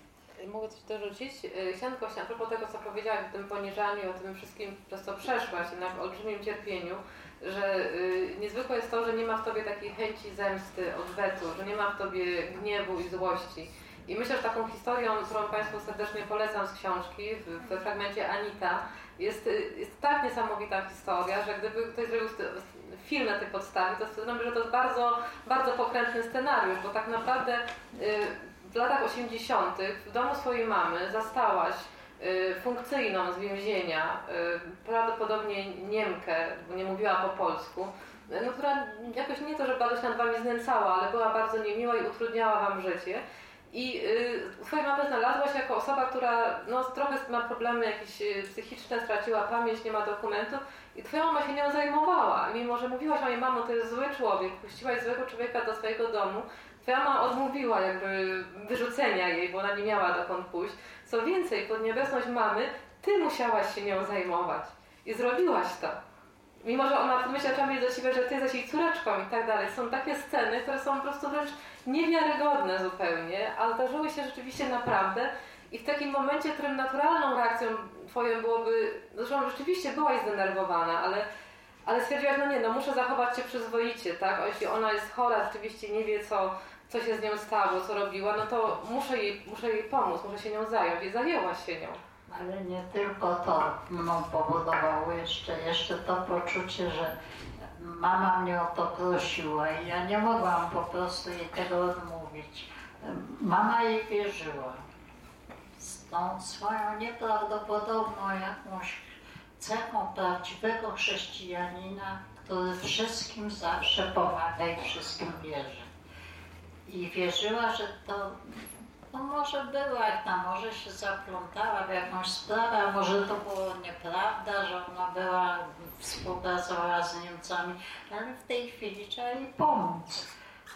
Mogę coś dorzucić? Chciałam tylko, a propos tego, co powiedziałaś o tym poniżaniu, o tym wszystkim, przez co przeszłaś na olbrzymim cierpieniu, że y, niezwykłe jest to, że nie ma w tobie takiej chęci zemsty, odwetu, że nie ma w tobie gniewu i złości. I myślę, że taką historią, którą Państwu serdecznie polecam z książki, w, w fragmencie Anita, jest, jest tak niesamowita historia, że gdyby ktoś zrobił film na tej podstawie, to stwierdzam, że to jest bardzo, bardzo pokrętny scenariusz, bo tak naprawdę y, w latach 80. w domu swojej mamy zastałaś funkcyjną z więzienia, y, prawdopodobnie Niemkę, bo nie mówiła po polsku, y, no, która jakoś nie to, że bardzo się nad wami znęcała, ale była bardzo niemiła i utrudniała wam życie. I y, twojej mamy znalazła się jako osoba, która no, trochę ma problemy jakieś psychiczne, straciła pamięć, nie ma dokumentów i twoja mama się nią zajmowała. Mimo, że mówiłaś mojej mamo, to jest zły człowiek, puściłaś złego człowieka do swojego domu, twoja mama odmówiła jakby wyrzucenia jej, bo ona nie miała dokąd pójść. Co więcej, pod nieobecność mamy, ty musiałaś się nią zajmować. I zrobiłaś to. Mimo, że ona myślała czasami do siebie, że ty jesteś jej córeczką i tak dalej. Są takie sceny, które są po prostu wręcz niewiarygodne zupełnie, a zdarzyły się rzeczywiście naprawdę. I w takim momencie, w którym naturalną reakcją twoją byłoby, zresztą rzeczywiście byłaś zdenerwowana, ale, ale stwierdziłaś, no nie, no muszę zachować się przyzwoicie, tak? jeśli ona jest chora, rzeczywiście nie wie, co, co się z nią stało, co robiła, no to muszę jej, muszę jej pomóc, muszę się nią zająć i zajęłaś się nią. Ale nie tylko to mną powodowało jeszcze, jeszcze to poczucie, że mama mnie o to prosiła i ja nie mogłam po prostu jej tego odmówić. Mama jej wierzyła. Z tą swoją nieprawdopodobną jakąś cechą prawdziwego chrześcijanina, który wszystkim zawsze pomaga i wszystkim wierzy i wierzyła, że to no może była tam, może się zaplątała w jakąś sprawę, a może to było nieprawda, że ona była, współpracowała z Niemcami, ale w tej chwili trzeba jej pomóc.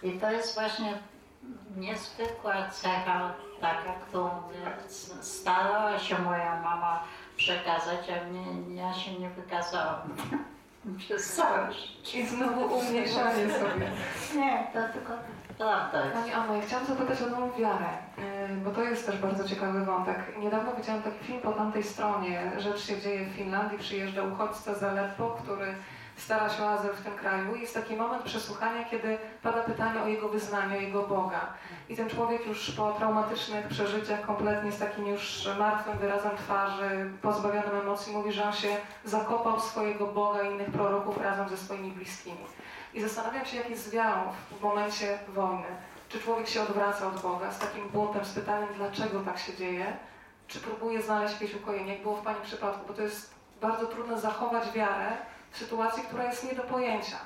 I to jest właśnie niezwykła cecha, taka, którą starała się moja mama przekazać, a mnie, ja się nie wykazałam. życie. I znowu umniejszanie sobie. Nie, to tylko prawda jest. Pani Anno, ja chciałam zapytać o tą wiarę, yy, bo to jest też bardzo ciekawy wątek. Niedawno widziałam taki film po tamtej stronie. Rzecz się dzieje w Finlandii, przyjeżdża uchodźca z Aleppo, który stara się o azyl w tym kraju. Jest taki moment przesłuchania, kiedy pada pytanie o jego wyznanie, o jego Boga. I ten człowiek już po traumatycznych przeżyciach, kompletnie z takim już martwym wyrazem twarzy, pozbawionym emocji, mówi, że on się zakopał swojego Boga i innych proroków razem ze swoimi bliskimi. I zastanawiam się, jak jest w momencie wojny. Czy człowiek się odwraca od Boga z takim buntem, z pytaniem, dlaczego tak się dzieje? Czy próbuje znaleźć jakieś ukojenie, jak było w Pani przypadku? Bo to jest bardzo trudno zachować wiarę sytuacji, która jest nie do pojęcia.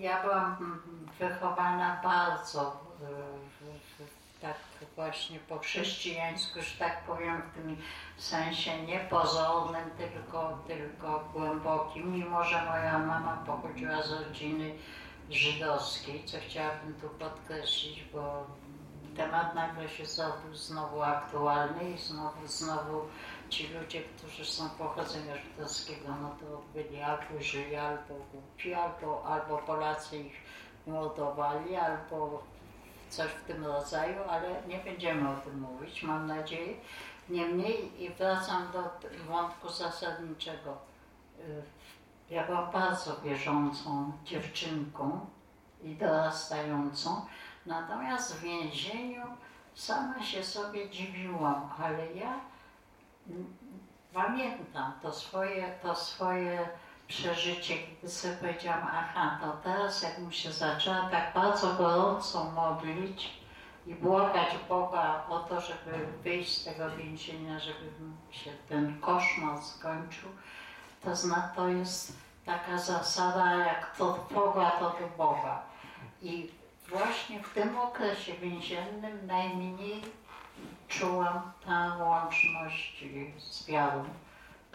Ja byłam wychowana bardzo w- tak właśnie po chrześcijańsku, że tak powiem, w tym sensie nie pozornym, tylko, tylko głębokim, mimo że moja mama pochodziła z rodziny żydowskiej, co chciałabym tu podkreślić, bo temat nagle się zrobił znowu aktualny i znowu, znowu ci ludzie, którzy są pochodzenia żydowskiego, no to byli albo żyli, albo głupi, albo, albo Polacy ich mordowali, albo coś w tym rodzaju, ale nie będziemy o tym mówić, mam nadzieję. Niemniej i wracam do wątku zasadniczego. Y, Ja byłam bardzo wierzącą dziewczynką i dorastającą, natomiast w więzieniu sama się sobie dziwiłam, ale ja pamiętam to swoje, to swoje przeżycie, kiedy sobie powiedziałam, aha, to teraz jakbym się zaczęła tak bardzo gorąco modlić i błagać Boga o to, żeby wyjść z tego więzienia, żeby się ten koszmar skończył, to zna, to jest taka zasada, jak to od Boga, to do Boga. I właśnie w tym okresie więziennym najmniej czułam tę łączność z wiarą.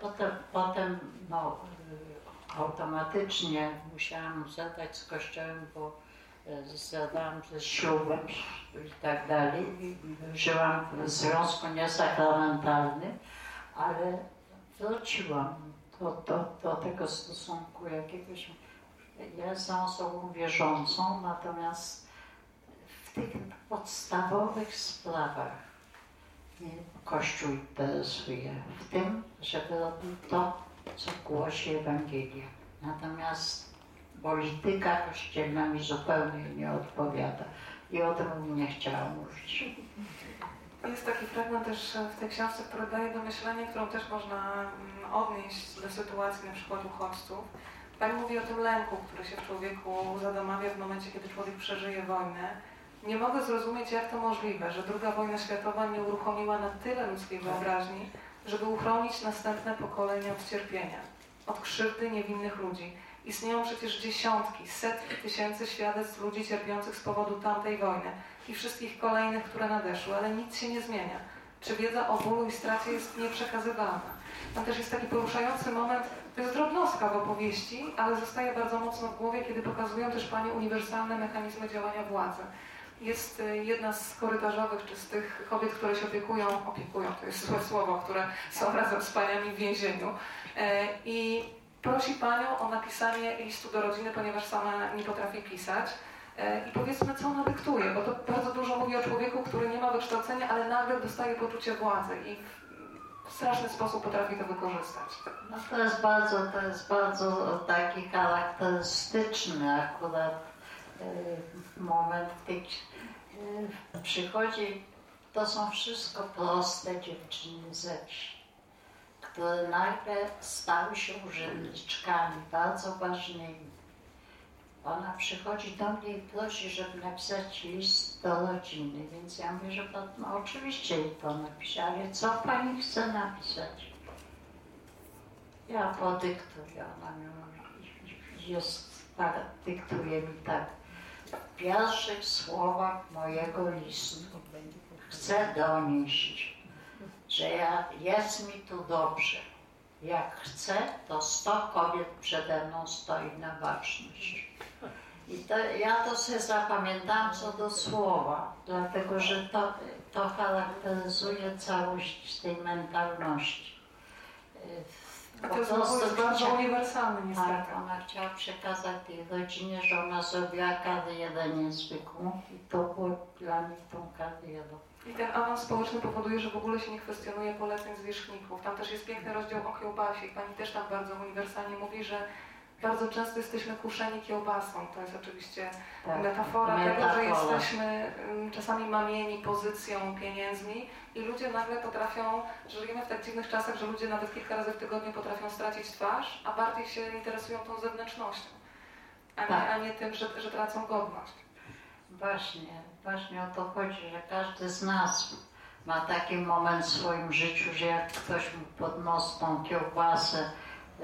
Potem, potem no, y, automatycznie musiałam zadać z Kościołem, bo y, zadałam ze ślubem i tak dalej. Żyłam w związku niesakramentalnym, ale wróciłam do, do, do tego stosunku jakiegoś. Ja jestem osobą wierzącą, natomiast w tych podstawowych sprawach Kościół interesuje. W tym, żeby robił to, co głosi Ewangelia. Natomiast polityka kościelna mi zupełnie nie odpowiada. I o tym nie chciała mówić. Jest taki fragment też w tej książce, który daje do myślenia, którą też można mm, odnieść do sytuacji na przykład uchodźców. Pani mówi o tym lęku, który się w człowieku zadomawia w momencie, kiedy człowiek przeżyje wojnę. Nie mogę zrozumieć, jak to możliwe, że II wojna światowa nie uruchomiła na tyle ludzkiej wyobraźni, żeby uchronić następne pokolenia od cierpienia, od krzywdy niewinnych ludzi. Istnieją przecież dziesiątki, setki tysięcy świadectw ludzi cierpiących z powodu tamtej wojny i wszystkich kolejnych, które nadeszły, ale nic się nie zmienia. Czy wiedza o bólu i stracie jest nieprzekazywalna? Tam też jest taki poruszający moment, to jest drobnostka w opowieści, ale zostaje bardzo mocno w głowie, kiedy pokazują też Pani uniwersalne mechanizmy działania władzy. Jest y, jedna z korytarzowych, czy z tych kobiet, które się opiekują, opiekują, to jest złe słowo, które są razem z Paniami w więzieniu. E, I prosi Panią o napisanie listu do rodziny, ponieważ sama nie potrafi pisać. E, I powiedzmy, co ona dyktuje, bo to bardzo dużo mówi o człowieku, który nie ma wykształcenia, ale nagle dostaje poczucie władzy i w straszny sposób potrafi to wykorzystać. No to jest bardzo, to jest bardzo taki charakterystyczny akurat y, moment w y, przychodzi, to są wszystko proste dziewczyny ze wsi, które nagle stały się urzędniczkami bardzo ważnymi. Ona przychodzi do mnie i prosi, żeby napisać list do rodziny, więc ja mówię, że to, no, oczywiście jej to napiszę, ale co pani chce napisać? Ja podyktuję, ona mi mówi, jest, tak, dyktuje mi tak. W pierwszych słowach mojego listu chcę donieść, że ja, jest mi tu dobrze. Jak chcę, to sto kobiet przede mną stoi na baczność. I to, ja to sobie zapamiętałam co do słowa, dlatego że to, to charakteryzuje całość tej mentalności. A to znowu jest bardzo chciała- uniwersalny niestety. Tak, ona chciała przekazać tej rodzinie, że ona zrobiła karierę niezwykłą i to było dla nich tą karierą. I ten awans społeczny powoduje, że w ogóle się nie kwestionuje poleceń zwierzchników. Tam też jest piękny rozdział o kiełbasie i pani też tam bardzo uniwersalnie mówi, że bardzo często jesteśmy kuszeni kiełbasą. To jest oczywiście Tak. metafora, tego, że Metafora. jesteśmy czasami mamieni pozycją, pieniędzmi i ludzie nagle potrafią, że żyjemy w tak dziwnych czasach, że ludzie nawet kilka razy w tygodniu potrafią stracić twarz, a bardziej się interesują tą zewnętrznością, a nie, Tak. a nie tym, że, że tracą godność. Właśnie, właśnie o to chodzi, że każdy z nas ma taki moment w swoim życiu, że jak ktoś mu pod nos tą kiełbasę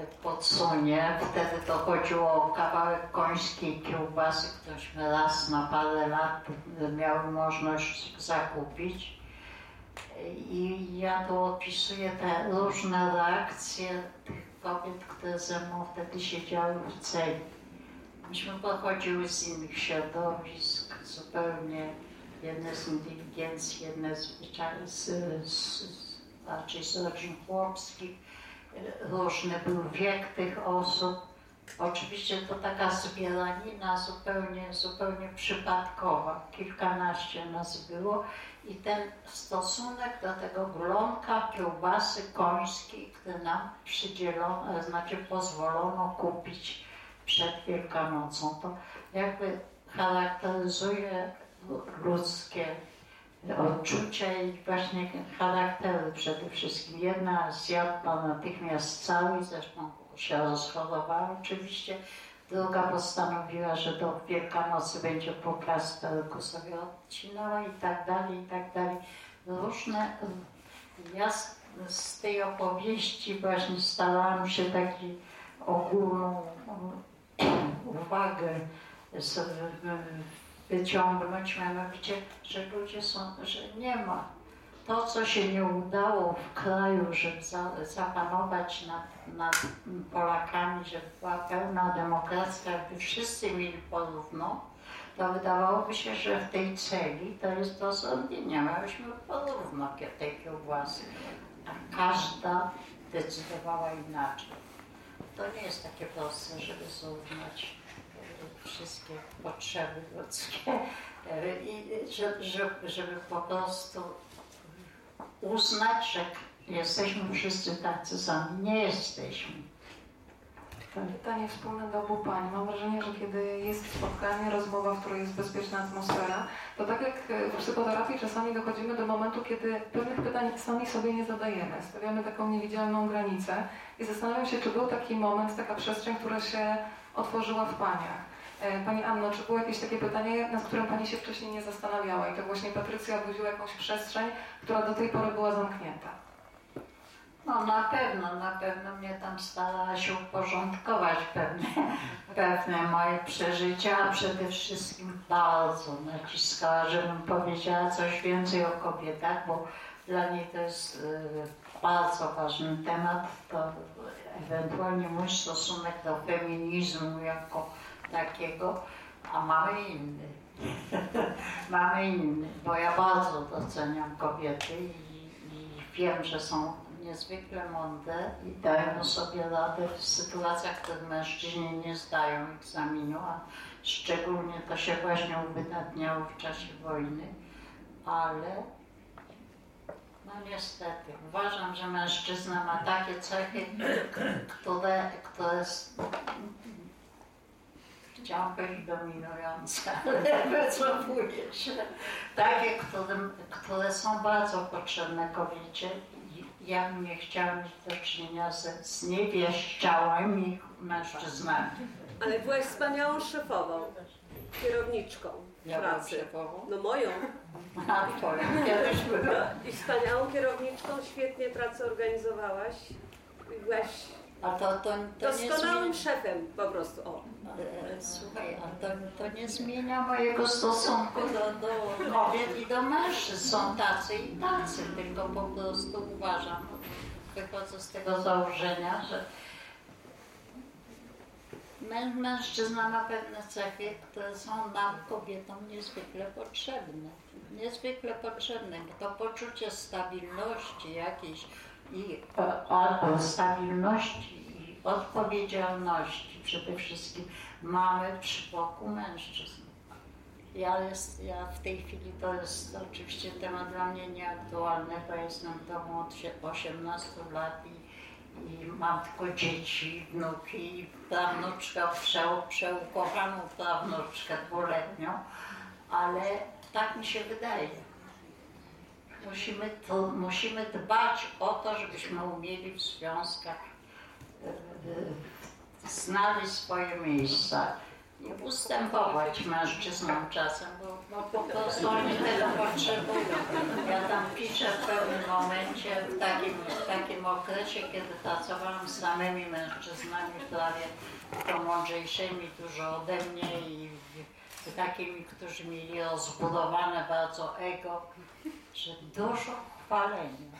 podsunie, wtedy to chodziło o kawałek końskiej kiełbasy, ktośmy raz na parę lat miały możliwość zakupić. I ja tu opisuję te różne reakcje tych kobiet, które ze mną wtedy siedziały w celi. Myśmy pochodziły z innych środowisk, zupełnie jedne z inteligencji, jedne zwyczaj- z, z, raczej z rodzin chłopskich. Różny był wiek tych osób. Oczywiście to taka zbieranina zupełnie, zupełnie przypadkowa. Kilkanaście nas było i ten stosunek do tego glonka kiełbasy końskiej, który nam przydzielono, znaczy pozwolono kupić przed Wielkanocą, to jakby charakteryzuje ludzkie odczucia i właśnie charaktery przede wszystkim. Jedna zjadła natychmiast cały, zresztą się rozchorowała oczywiście. Druga postanowiła, że do Wielkanocy będzie po plasterku sobie odcinała i tak dalej, i tak dalej. Różne, ja z, tej opowieści właśnie starałam się taki ogólną uwagę wyciągnąć, mianowicie, że ludzie są, że nie ma. To, co się nie udało w kraju, żeby za, zapanować nad, nad Polakami, żeby była pełna demokracja, by wszyscy mieli porówno, to wydawałoby się, że w tej celi to jest do zrobienia. Miałyśmy porówno tej kiełbasy, a każda decydowała inaczej. To nie jest takie proste, żeby zrównać wszystkie potrzeby ludzkie i że- że- żeby po prostu uznać, że jesteśmy wszyscy tacy sami. Nie jesteśmy. Pytanie wspólne do obu Pań. Mam wrażenie, że kiedy jest spotkanie, rozmowa, w której jest bezpieczna atmosfera, to tak jak w psychoterapii czasami dochodzimy do momentu, kiedy pewnych pytań sami sobie nie zadajemy. Stawiamy taką niewidzialną granicę i zastanawiam się, czy był taki moment, taka przestrzeń, która się otworzyła w Paniach. E, Pani Anno, czy było jakieś takie pytanie, nad którym Pani się wcześniej nie zastanawiała i to właśnie Patrycja budziła jakąś przestrzeń, która do tej pory była zamknięta? No na pewno, na pewno mnie tam starała się uporządkować pewne, pewne moje przeżycia, a przede wszystkim bardzo naciskała, żebym powiedziała coś więcej o kobietach, bo dla niej to jest y, bardzo ważny temat, to ewentualnie mój stosunek do feminizmu jako takiego, a mamy inny. mamy inny, bo ja bardzo doceniam kobiety i, i wiem, że są niezwykle mądre i dają sobie radę w sytuacjach, w których mężczyźni nie zdają egzaminu, a szczególnie to się właśnie uwydatniało w czasie wojny, ale no niestety, uważam, że mężczyzna ma takie cechy, które, które chciałam być dominujące, ale wycofuję się. Takie, którym, które są bardzo potrzebne kobiecie. Ja bym nie chciała mieć do czynienia ze zniewieściałymi mężczyznami. Ale byłaś wspaniałą szefową, kierowniczką pracy. szefową. No moją. A twoją kiedyś była. I wspaniałą kierowniczką, świetnie pracę organizowałaś. I byłaś A to, to, to nie doskonałym szefem po prostu. O. ale, słuchaj, a to, to nie zmienia mojego stosunku do, do kobiet i do mężczyzn. Są tacy i tacy, tylko po prostu uważam, wychodzę z tego założenia, że mę- mężczyzna ma pewne cechy, które są nam, kobietom, niezwykle potrzebne. Niezwykle potrzebne, bo to poczucie stabilności, jakiejś i o, o stabilności i odpowiedzialności przede wszystkim mamy przy boku mężczyzn. Ja, jest, ja w tej chwili to jest oczywiście temat dla mnie nieaktualny, bo jestem w domu od sie- 18 lat i, i mam tylko dzieci, wnuki i prawnuczkę, prze, przeukochaną prawnuczkę dwuletnią, ale tak mi się wydaje. Musimy, to, musimy dbać o to, żebyśmy umieli w związkach e, e, znaleźć swoje miejsca i ustępować mężczyznom czasem, bo, bo po prostu oni tego potrzebują. Ja tam piszę w pewnym momencie, w takim, w takim okresie, kiedy pracowałam z samymi mężczyznami, prawie to mądrzejszymi dużo ode mnie i takimi, którzy mieli rozbudowane bardzo ego, że dużo chwalenia.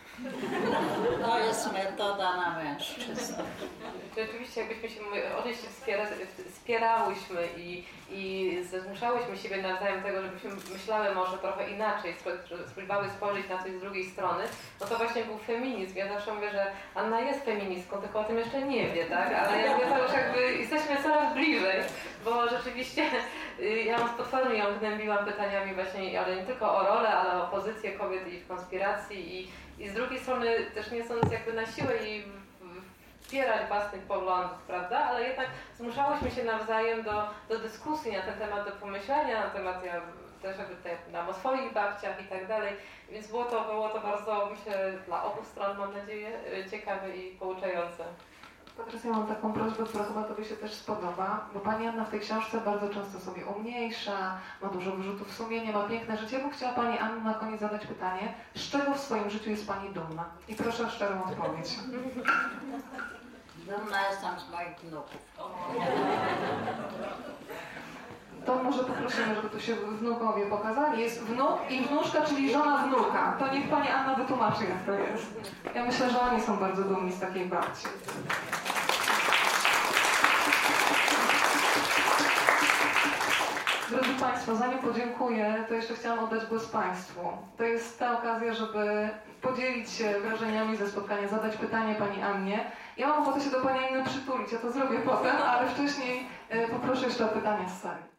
To jest metoda na mężczyzn. Rzeczywiście, jakbyśmy się odejść wspiera, wspierałyśmy i, i zmuszałyśmy siebie nawzajem tego, żebyśmy myślały może trochę inaczej, spró- spróbowały spojrzeć na coś z drugiej strony, no to właśnie był feminizm. Ja zawsze mówię, że Anna jest feministką, tylko o tym jeszcze nie wie, tak? Ale jakby to już jakby jesteśmy coraz bliżej, bo rzeczywiście y, ja ją z potworem ją gnębiłam pytaniami właśnie, ale nie tylko o rolę, ale o pozycję kobiet i w konspiracji i, i z drugiej strony też nie sądząc jakby na siłę jej wspierać własnych poglądów, prawda? Ale jednak zmuszałyśmy się nawzajem do, do dyskusji na ten temat, do pomyślenia na temat, ja też jakby tutaj nam o swoich babciach i tak dalej. Więc było to, było to bardzo, myślę, dla obu stron, mam nadzieję, ciekawe i pouczające. Patrycja, mam taką prośbę, która chyba Tobie się też spodoba, bo Pani Anna w tej książce bardzo często sobie umniejsza, ma dużo wyrzutów sumienia, ma piękne życie. Ja bym chciała Pani Anna na koniec zadać pytanie, z czego w swoim życiu jest Pani dumna? I proszę o szczerą odpowiedź. Dumna jestem z moich wnuków. To może poprosimy, żeby tu się wnukowie pokazali. Jest wnuk i wnuczka, czyli żona wnuka. To niech Pani Anna wytłumaczy, jak to jest. Ja myślę, że oni są bardzo dumni z takiej babci. Drodzy Państwo, zanim podziękuję, to jeszcze chciałam oddać głos Państwu. To jest ta okazja, żeby podzielić się wrażeniami ze spotkania, zadać pytanie Pani Annie. Ja mam ochotę się do Pani Anny przytulić, ja to zrobię potem, ale wcześniej e, poproszę jeszcze o pytania z sali.